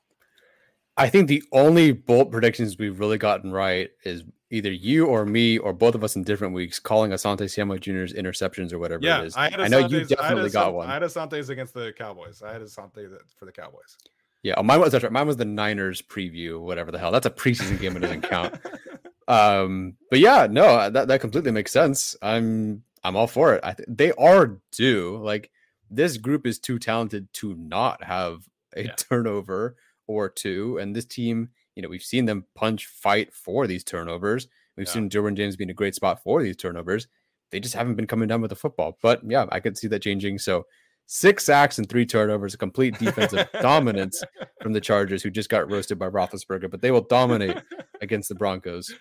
I think the only bold predictions we've really gotten right is either you or me or both of us in different weeks calling Asante Samuel Jr.'s interceptions or whatever yeah, it is. I, had I know you definitely I got one. I had Asante's against the Cowboys. I had Asante for the Cowboys. Yeah, oh, mine was that's right. Mine was the Niners preview, whatever the hell. That's a preseason game; it doesn't count. Um, but yeah, no, that that completely makes sense. I'm I'm all for it. I th- they are due. Like this group is too talented to not have a Yeah. turnover or two, and this team, you know, we've seen them punch fight for these turnovers. We've Yeah. seen Derwin James being a great spot for these turnovers. They just haven't been coming down with the football. But yeah, I could see that changing. So six sacks and three turnovers, a complete defensive dominance from the Chargers, who just got roasted by Roethlisberger, but they will dominate against the Broncos.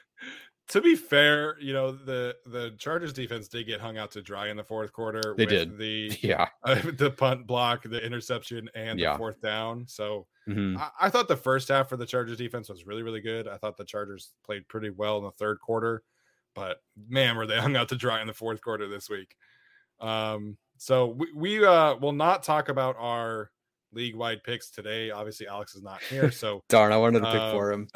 To be fair, you know the the Chargers defense did get hung out to dry in the fourth quarter. They with did. the Yeah. uh, the punt block, the interception, and Yeah. the fourth down. So Mhm. I, I thought the first half for the Chargers defense was really really good. I thought the Chargers played pretty well in the third quarter, but man, were they hung out to dry in the fourth quarter this week. Um, so we, we uh will not talk about our league wide picks today. Obviously, Alex is not here, so Darn, I wanted to pick Um, for him.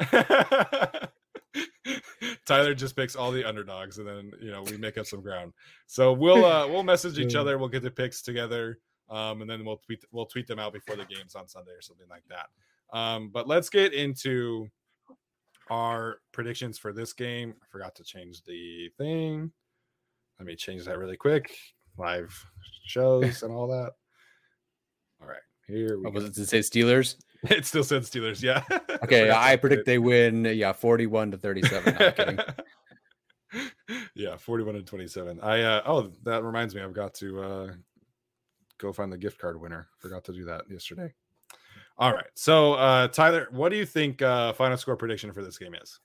Tyler just picks all the underdogs, and then you know we make up some ground. So we'll uh we'll message each other. We'll get the picks together, um, and then we'll tweet we'll tweet them out before the games on Sunday or something like that. Um, but let's get into our predictions for this game. I forgot to change the thing. Let me change that really quick. Live shows and all that. All right, here we Oh, go. was it to say Steelers? It still said Steelers. Yeah. Okay, to I predict it. they win. Yeah, forty-one to thirty-seven. Yeah, 41 and 27. I uh oh, that reminds me, I've got to uh go find the gift card winner. Forgot to do that yesterday. All right. So uh Tyler, what do you think uh final score prediction for this game is?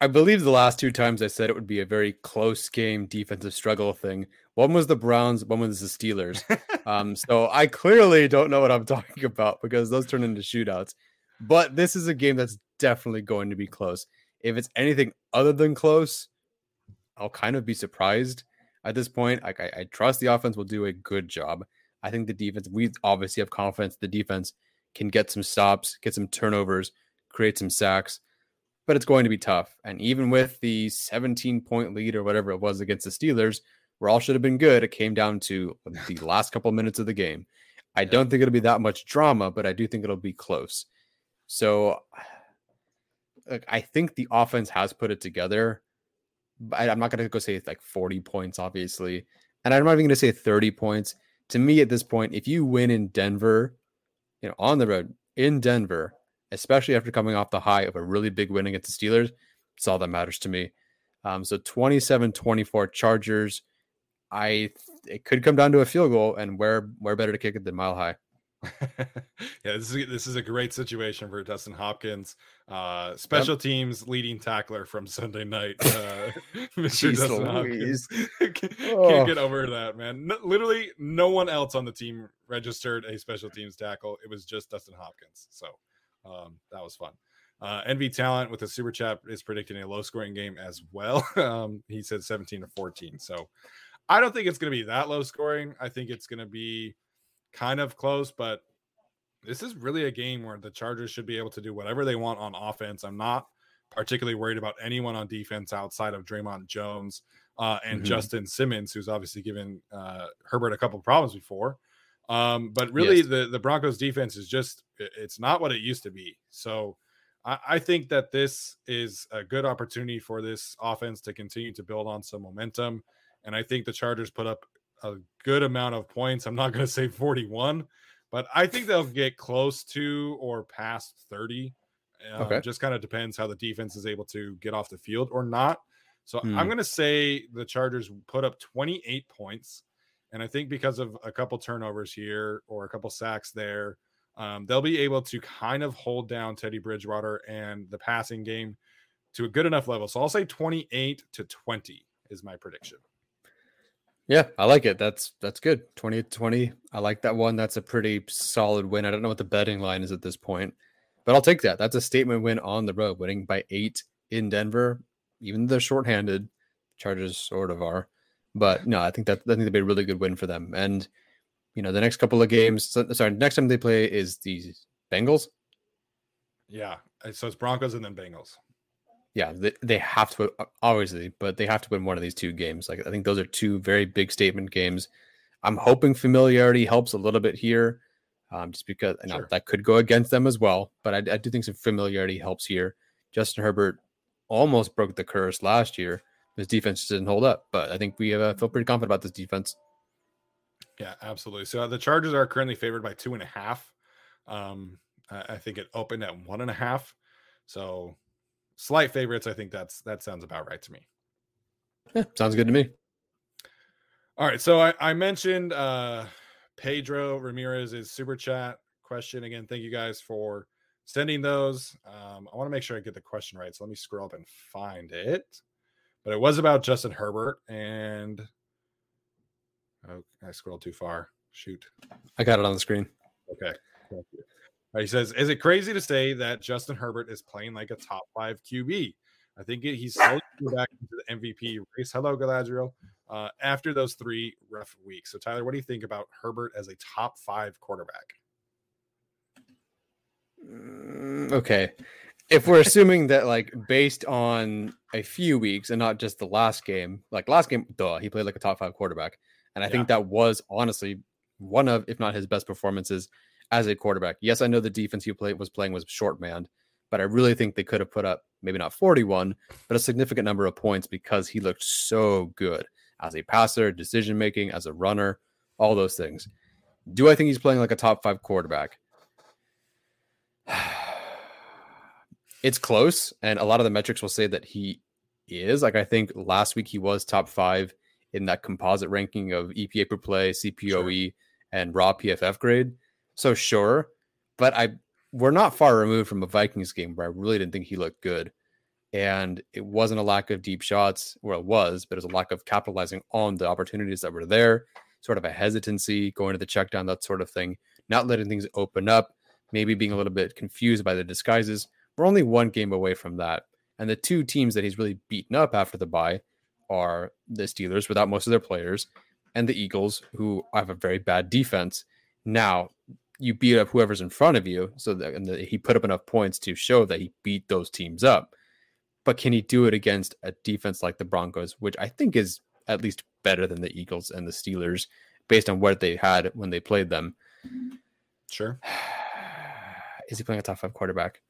I believe the last two times I said it would be a very close game, defensive struggle thing. One was the Browns, one was the Steelers. Um, so I clearly don't know what I'm talking about because those turn into shootouts. But this is a game that's definitely going to be close. If it's anything other than close, I'll kind of be surprised at this point. Like I, I trust the offense will do a good job. I think the defense, we obviously have confidence the defense can get some stops, get some turnovers, create some sacks, but it's going to be tough. And even with the 17 point lead or whatever it was against the Steelers, where all should have been good, it came down to the last couple minutes of the game. I don't think it'll be that much drama, but I do think it'll be close. So like, I think the offense has put it together. I- I'm not going to go say it's like 40 points, obviously. And I'm not even going to say 30 points. To me, at this point, if you win in Denver, you know, on the road in Denver, especially after coming off the high of a really big win against the Steelers, it's all that matters to me. Um, so 27 24 Chargers. I it could come down to a field goal, and where where better to kick it than mile high. yeah, this is this is a great situation for Dustin Hopkins, uh, special teams leading tackler from Sunday night. Uh, Mr. Dustin Louise. Hopkins can't, Oh. can't get over that man. No, literally, no one else on the team registered a special teams tackle. It was just Dustin Hopkins. So um, that was fun. Uh, NV Talent with the super chat is predicting a low scoring game as well. Um, he said 17 to 14. So I don't think it's going to be that low scoring. I think it's going to be kind of close, but this is really a game where the Chargers should be able to do whatever they want on offense. I'm not particularly worried about anyone on defense outside of Dre'Mont Jones uh, and Mhm. Justin Simmons, who's obviously given uh, Herbert a couple problems before. Um, but really, Yes. the the Broncos defense is just it's not what it used to be. So I, I think that this is a good opportunity for this offense to continue to build on some momentum. And I think the Chargers put up a good amount of points. I'm not going to say 41, but I think they'll get close to or past 30. Uh, Okay. Just kind of depends how the defense is able to get off the field or not. So Hmm. I'm going to say the Chargers put up 28 points. And I think because of a couple turnovers here or a couple sacks there, um, they'll be able to kind of hold down Teddy Bridgewater and the passing game to a good enough level. So I'll say 28 to 20 is my prediction. Yeah, I like it. That's that's good. 20 20. I like that one. That's a pretty solid win. I don't know what the betting line is at this point, but I'll take that. That's a statement win on the road, winning by eight in Denver. Even though they're shorthanded, Chargers sort of are. But no, I think that I think that'd be a really good win for them. And you know, the next couple of games, sorry, next time they play is the Bengals. Yeah. So it's Broncos and then Bengals. Yeah, they, they have to obviously, but they have to win one of these two games. Like I think those are two very big statement games. I'm hoping familiarity helps a little bit here, um, just because sure. that could go against them as well. But I, I do think some familiarity helps here. Justin Herbert almost broke the curse last year. His defense just didn't hold up, but I think we uh, feel pretty confident about this defense. Yeah, absolutely. So uh, the Chargers are currently favored by two and a half. Um, I think it opened at one and a half. So slight favorites. I think that's that sounds about right to me. Yeah, sounds good to me. All right. So I, I mentioned uh Pedro Ramirez's super chat question again. Thank you guys for sending those. Um, I want to make sure I get the question right. So let me scroll up and find it. But it was about Justin Herbert and oh, I scrolled too far. Shoot. I got it on the screen. Okay. He says, "Is it crazy to say that Justin Herbert is playing like a top five QB? I think he's slowly back into the MVP race. Hello, Galadriel. Uh, after those three rough weeks. So, Tyler, what do you think about Herbert as a top five quarterback? Mm, okay, if we're assuming that, like, based on a few weeks and not just the last game, like last game, duh, he played like a top five quarterback, and I yeah. think that was honestly one of, if not his best performances as a quarterback. Yes, I know the defense he played was playing was short manned, but I really think they could have put up maybe not 41, but a significant number of points because he looked so good as a passer, decision making, as a runner, all those things. Do I think he's playing like a top five quarterback? it's close, and a lot of the metrics will say that he is. Like I think last week he was top five in that composite ranking of EPA per play, CPOE, sure. and raw PFF grade. So sure, but I we're not far removed from a Vikings game where I really didn't think he looked good. And it wasn't a lack of deep shots, well, it was, but it was a lack of capitalizing on the opportunities that were there, sort of a hesitancy, going to the check down, that sort of thing, not letting things open up, maybe being a little bit confused by the disguises. We're only one game away from that. And the two teams that he's really beaten up after the bye are the Steelers without most of their players and the Eagles, who have a very bad defense. Now, you beat up whoever's in front of you. So that and the, he put up enough points to show that he beat those teams up. But can he do it against a defense like the Broncos, which I think is at least better than the Eagles and the Steelers based on what they had when they played them? Sure. Is he playing a top five quarterback?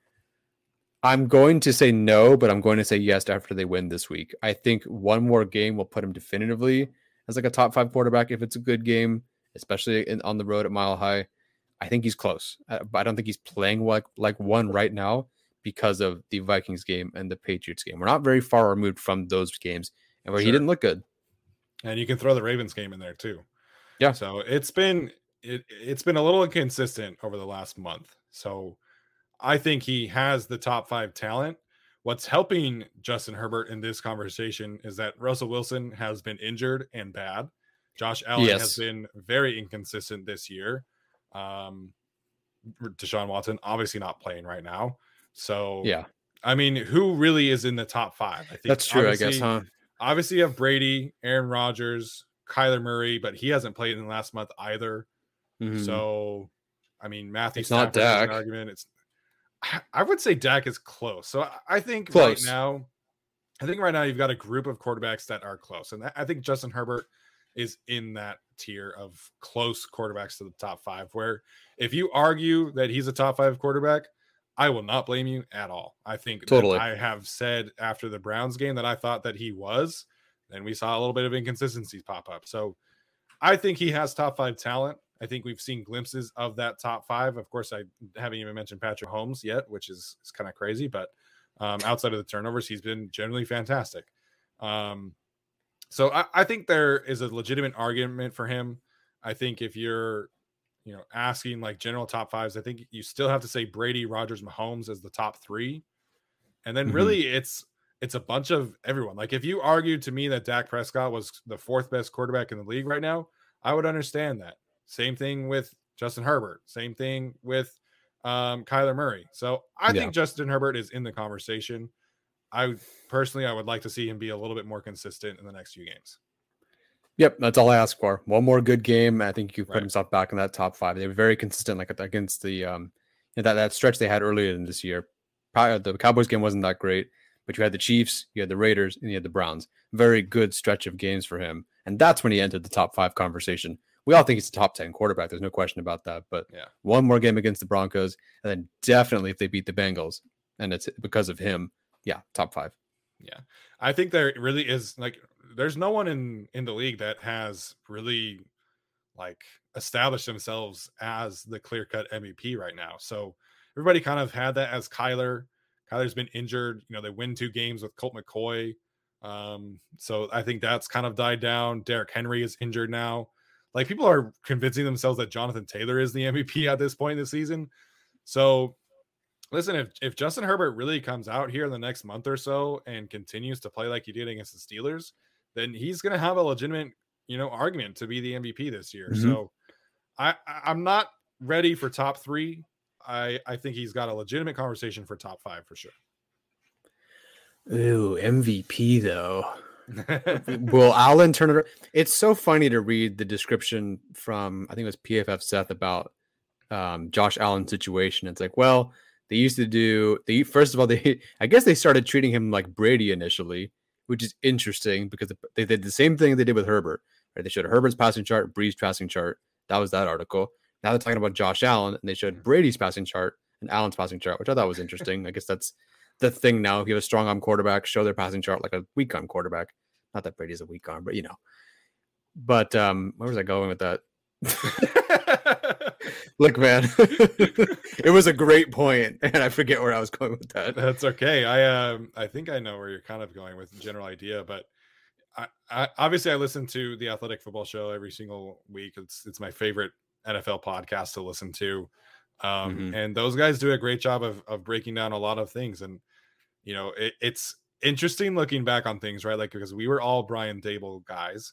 I'm going to say no, but I'm going to say yes after they win this week. I think one more game will put him definitively as like a top five quarterback if it's a good game, especially in, on the road at Mile High. I think he's close, uh, but I don't think he's playing like like one right now because of the Vikings game and the Patriots game. We're not very far removed from those games, and where sure. he didn't look good. And you can throw the Ravens game in there too. Yeah. So it's been it it's been a little inconsistent over the last month. So I think he has the top five talent. What's helping Justin Herbert in this conversation is that Russell Wilson has been injured and bad. Josh Allen yes. has been very inconsistent this year. Um, Deshaun Watson obviously not playing right now. So yeah, I mean, who really is in the top five? I think that's true. I guess, huh? Obviously, you have Brady, Aaron Rodgers, Kyler Murray, but he hasn't played in the last month either. Mm-hmm. So, I mean, Matthew it's not Dak. argument. It's I would say Dak is close. So I think close. right now, I think right now you've got a group of quarterbacks that are close, and I think Justin Herbert is in that tier of close quarterbacks to the top five. Where if you argue that he's a top five quarterback, I will not blame you at all. I think totally. I have said after the Browns game that I thought that he was. Then we saw a little bit of inconsistencies pop up. So I think he has top five talent. I think we've seen glimpses of that top five. Of course, I haven't even mentioned Patrick Mahomes yet, which is, is kind of crazy. But um, outside of the turnovers, he's been generally fantastic. Um, so I, I think there is a legitimate argument for him. I think if you're, you know, asking like general top fives, I think you still have to say Brady, Rodgers, Mahomes as the top three. And then mm-hmm. really it's it's a bunch of everyone. Like if you argued to me that Dak Prescott was the fourth best quarterback in the league right now, I would understand that. Same thing with Justin Herbert. Same thing with um, Kyler Murray. So I yeah. think Justin Herbert is in the conversation. I personally, I would like to see him be a little bit more consistent in the next few games. Yep, that's all I ask for. One more good game. I think you put right. himself back in that top five. They were very consistent, like against the um, that that stretch they had earlier in this year. Probably the Cowboys game wasn't that great, but you had the Chiefs, you had the Raiders, and you had the Browns. Very good stretch of games for him, and that's when he entered the top five conversation. We all think he's a top ten quarterback. There's no question about that. But Yeah. one more game against the Broncos, and then definitely if they beat the Bengals, and it's because of him, yeah, top five. Yeah, I think there really is like there's no one in in the league that has really like established themselves as the clear cut MVP right now. So everybody kind of had that as Kyler. Kyler's been injured. You know, they win two games with Colt McCoy. Um, so I think that's kind of died down. Derrick Henry is injured now. Like people are convincing themselves that Jonathan Taylor is the MVP at this point in the season. So listen, if if Justin Herbert really comes out here in the next month or so and continues to play like he did against the Steelers, then he's going to have a legitimate, you know, argument to be the MVP this year. Mhm. So I I'm not ready for top 3. I I think he's got a legitimate conversation for top 5 for sure. Ooh, MVP though. Will Allen turn it? It's so funny to read the description from I think it was PFF Seth about um, Josh Allen's situation. It's like, well, they used to do they first of all they I guess they started treating him like Brady initially, which is interesting because they did the same thing they did with Herbert. Right? They showed Herbert's passing chart, Brees passing chart. That was that article. Now they're talking about Josh Allen, and they showed Brady's passing chart and Allen's passing chart, which I thought was interesting. I guess that's the thing now. If you have a strong arm quarterback, show their passing chart like a weak arm quarterback. Not that Brady's a weak arm, but you know. But um, where was I going with that? Look, man, it was a great point, and I forget where I was going with that. That's okay. I um I think I know where you're kind of going with the general idea, but I, I obviously I listen to the Athletic Football Show every single week. It's it's my favorite NFL podcast to listen to, um, Mhm. and those guys do a great job of of breaking down a lot of things. And you know, it, it's interesting looking back on things, right? Like because we were all Brian Daboll guys,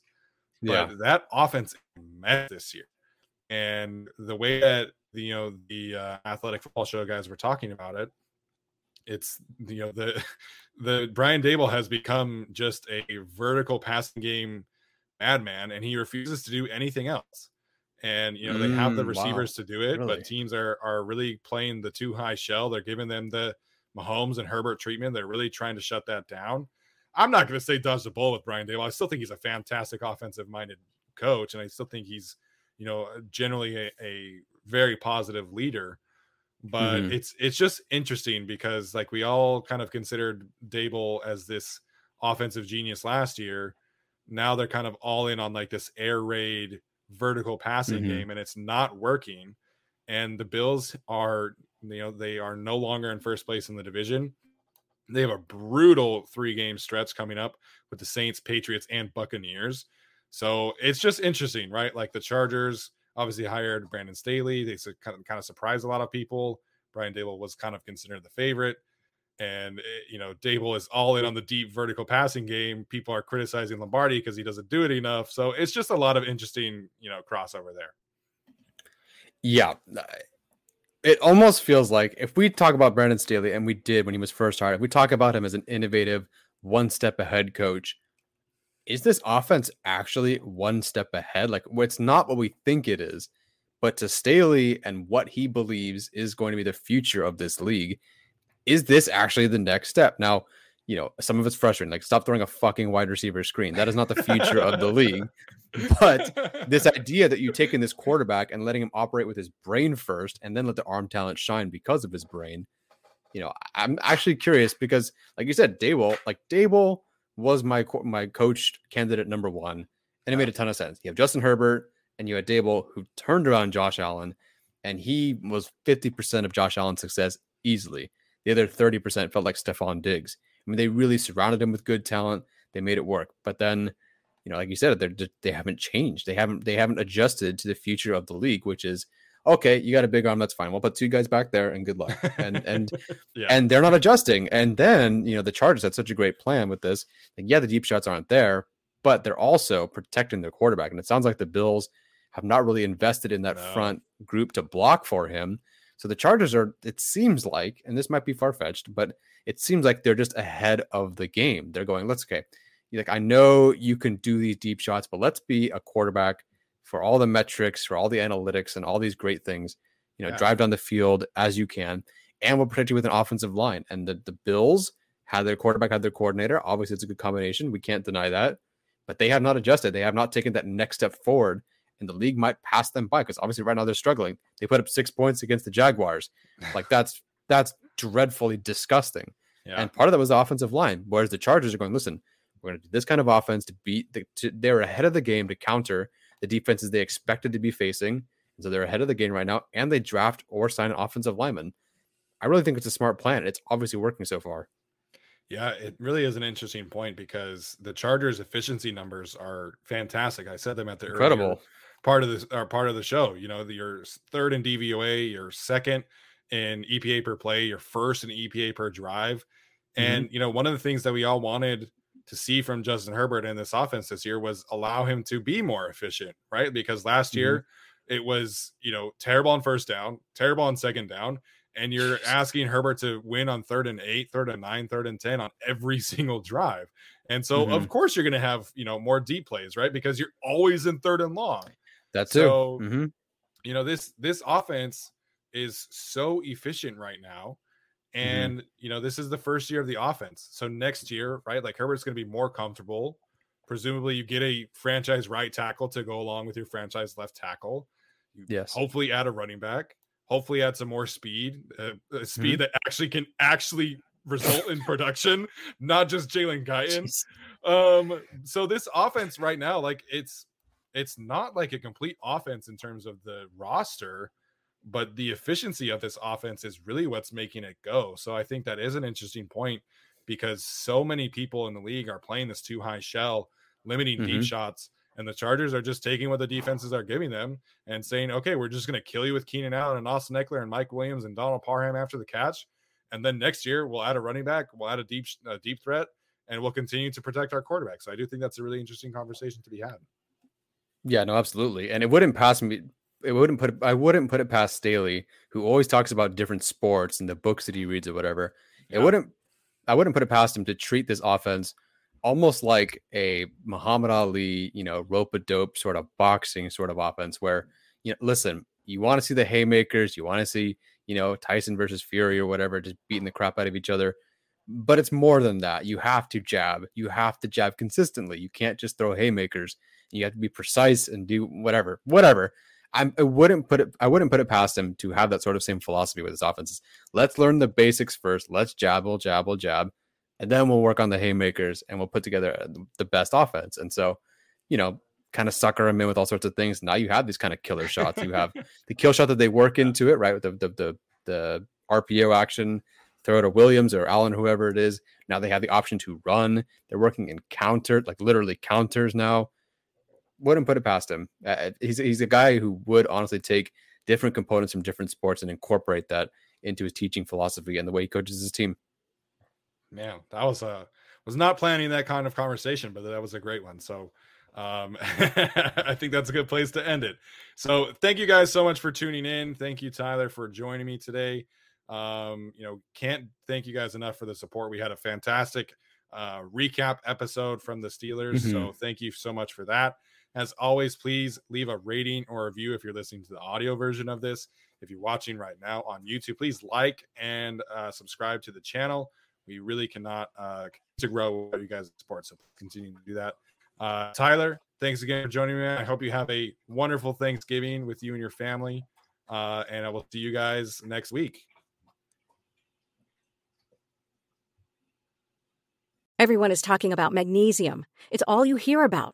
but Yeah, that offense met this year, and the way that the you know the uh, athletic football show guys were talking about it, it's you know the the Brian Daboll has become just a vertical passing game madman, and he refuses to do anything else. And you know they have the Mm, wow. receivers to do it, Really? but teams are are really playing the two high shell. They're giving them the Mahomes and Herbert treatment. They're really trying to shut that down. I'm not going to say dodge the ball with Brian Daboll. I still think he's a fantastic offensive minded coach, and I still think he's, you know, generally a, a very positive leader. But Mhm. it's it's just interesting because like we all kind of considered Daboll as this offensive genius last year. Now they're kind of all in on like this air raid vertical passing Mhm. game, and it's not working. And the Bills are, you know, they are no longer in first place in the division. They have a brutal three game stretch coming up with the Saints, Patriots, and Buccaneers. So it's just interesting, right? Like the Chargers obviously hired Brandon Staley. They kind of kind of surprised a lot of people. Brian Daboll was kind of considered the favorite. And eh, you know, Daboll is all in on the deep vertical passing game. People are criticizing Lombardi because he doesn't do it enough. So it's just a lot of interesting, you know, crossover there. yeah. It almost feels like if we talk about Brandon Staley, and we did when he was first hired, if we talk about him as an innovative, one step ahead coach, is this offense actually one step ahead? Like, it's not what we think it is, but to Staley and what he believes is going to be the future of this league, is this actually the next step? Now, you know, some of it's frustrating. Like, stop throwing a fucking wide receiver screen. That is not the future of the league. But this idea that you taking this quarterback and letting him operate with his brain first and then let the arm talent shine because of his brain you know i'm actually curious because like you said Daboll like Daboll was my my coach candidate number one and it made a ton of sense. You have justin herbert and you had Daboll who turned around josh allen and he was 50% of josh allen's success easily. The other 30% felt like Stefon Diggs. I mean they really surrounded him with good talent. They made it work. But then you know, like you said, they're they haven't changed. They haven't they haven't adjusted to the future of the league, which is okay. You got a big arm, that's fine. We'll put two guys back there, and good luck. And and yeah, and they're not adjusting. And then you know the Chargers had such a great plan with this. Like, yeah, the deep shots aren't there, but they're also protecting their quarterback. And it sounds like the Bills have not really invested in that No. front group to block for him. So the Chargers are. It seems like, and this might be far fetched, but it seems like they're just ahead of the game. They're going, let's okay. Like, I know you can do these deep shots, but let's be a quarterback for all the metrics, for all the analytics, and all these great things. You know, Yeah. drive down the field as you can, and we'll protect you with an offensive line. And the the Bills had their quarterback, had their coordinator. Obviously, it's a good combination. We can't deny that, but they have not adjusted. They have not taken that next step forward, and the league might pass them by because obviously right now they're struggling. They put up six points against the Jaguars. Like that's that's dreadfully disgusting. Yeah. And part of that was the offensive line. Whereas the Chargers are going, listen, we're going to do this kind of offense to beat the, to, they're ahead of the game to counter the defenses they expected to be facing. And so they're ahead of the game right now. And they draft or sign an offensive lineman. I really think it's a smart plan. It's obviously working so far. Yeah, it really is an interesting point because the Chargers' efficiency numbers are fantastic. I said them at the Incredible. part of this or part of the show. You know, your third in DVOA, you're second in EPA per play, you're first in EPA per drive. Mhm. And you know, one of the things that we all wanted to see from Justin Herbert in this offense this year was allow him to be more efficient, right? Because last year it was, you know, terrible on first down, terrible on second down, and you're asking Herbert to win on third and eight, third and nine, third and 10 on every single drive. And so, of course, you're going to have, you know, more deep plays, right? Because you're always in third and long. That's. So- Mhm. You know, this this offense is so efficient right now. And, you know, this is the first year of the offense. So next year, right? Like Herbert's going to be more comfortable. Presumably, you get a franchise right tackle to go along with your franchise left tackle. You Yes. hopefully add a running back hopefully add some more speed uh, uh, speed that actually can actually result in production not just jalen guyton um so this offense right now like it's it's not like a complete offense in terms of the roster but the efficiency of this offense is really what's making it go so i think that is an interesting point because so many people in the league are playing this two high shell limiting deep Mhm. shots and the chargers are just taking what the defenses are giving them and saying okay we're just going to kill you with keenan allen and austin ekeler and mike williams and donald parham after the catch and then next year we'll add a running back we'll add a deep a deep threat and we'll continue to protect our quarterback. So I do think that's a really interesting conversation to be had. Yeah, no, absolutely. And it wouldn't pass me. It wouldn't put. I wouldn't put it past Staley, who always talks about different sports and the books that he reads or whatever. It wouldn't. I wouldn't put it past him to treat this offense almost like a Muhammad Ali, you know, rope a dope sort of boxing sort of offense, where you know, listen, you want to see the haymakers, you want to see, you know, Tyson versus Fury or whatever, just beating the crap out of each other. But it's more than that. You have to jab. You have to jab consistently. You can't just throw haymakers. You have to be precise and do whatever, whatever. I'm, I wouldn't put it. I wouldn't put it past him to have that sort of same philosophy with his offenses. Let's learn the basics first. Let's jabble, jabble, jab, and then we'll work on the haymakers and we'll put together uh, the best offense. And so, you know, kind of sucker him in with all sorts of things. Now you have these kind of killer shots. You have the kill shot that they work into it, right? With the the the, the RPO action, throw it to Williams or Allen, whoever it is. Now they have the option to run. They're working in counter, like literally counters now. Wouldn't put it past him. Uh, he's he's a guy who would honestly take different components from different sports and incorporate that into his teaching philosophy and the way he coaches his team. Man, that was a was not planning that kind of conversation, but that was a great one. So um I think that's a good place to end it. So thank you guys so much for tuning in. Thank you, Tyler, for joining me today. Um, you know, can't thank you guys enough for the support. We had a fantastic uh recap episode from the Steelers. So thank you so much for that. As always, please leave a rating or a review if you're listening to the audio version of this. If you're watching right now on YouTube, please like and uh, subscribe to the channel. We really cannot uh, to grow without you guys' support. So continue to do that. Uh, Tyler, thanks again for joining me. I hope you have a wonderful Thanksgiving with you and your family. Uh, and I will see you guys next week. Everyone is talking about magnesium. It's all you hear about.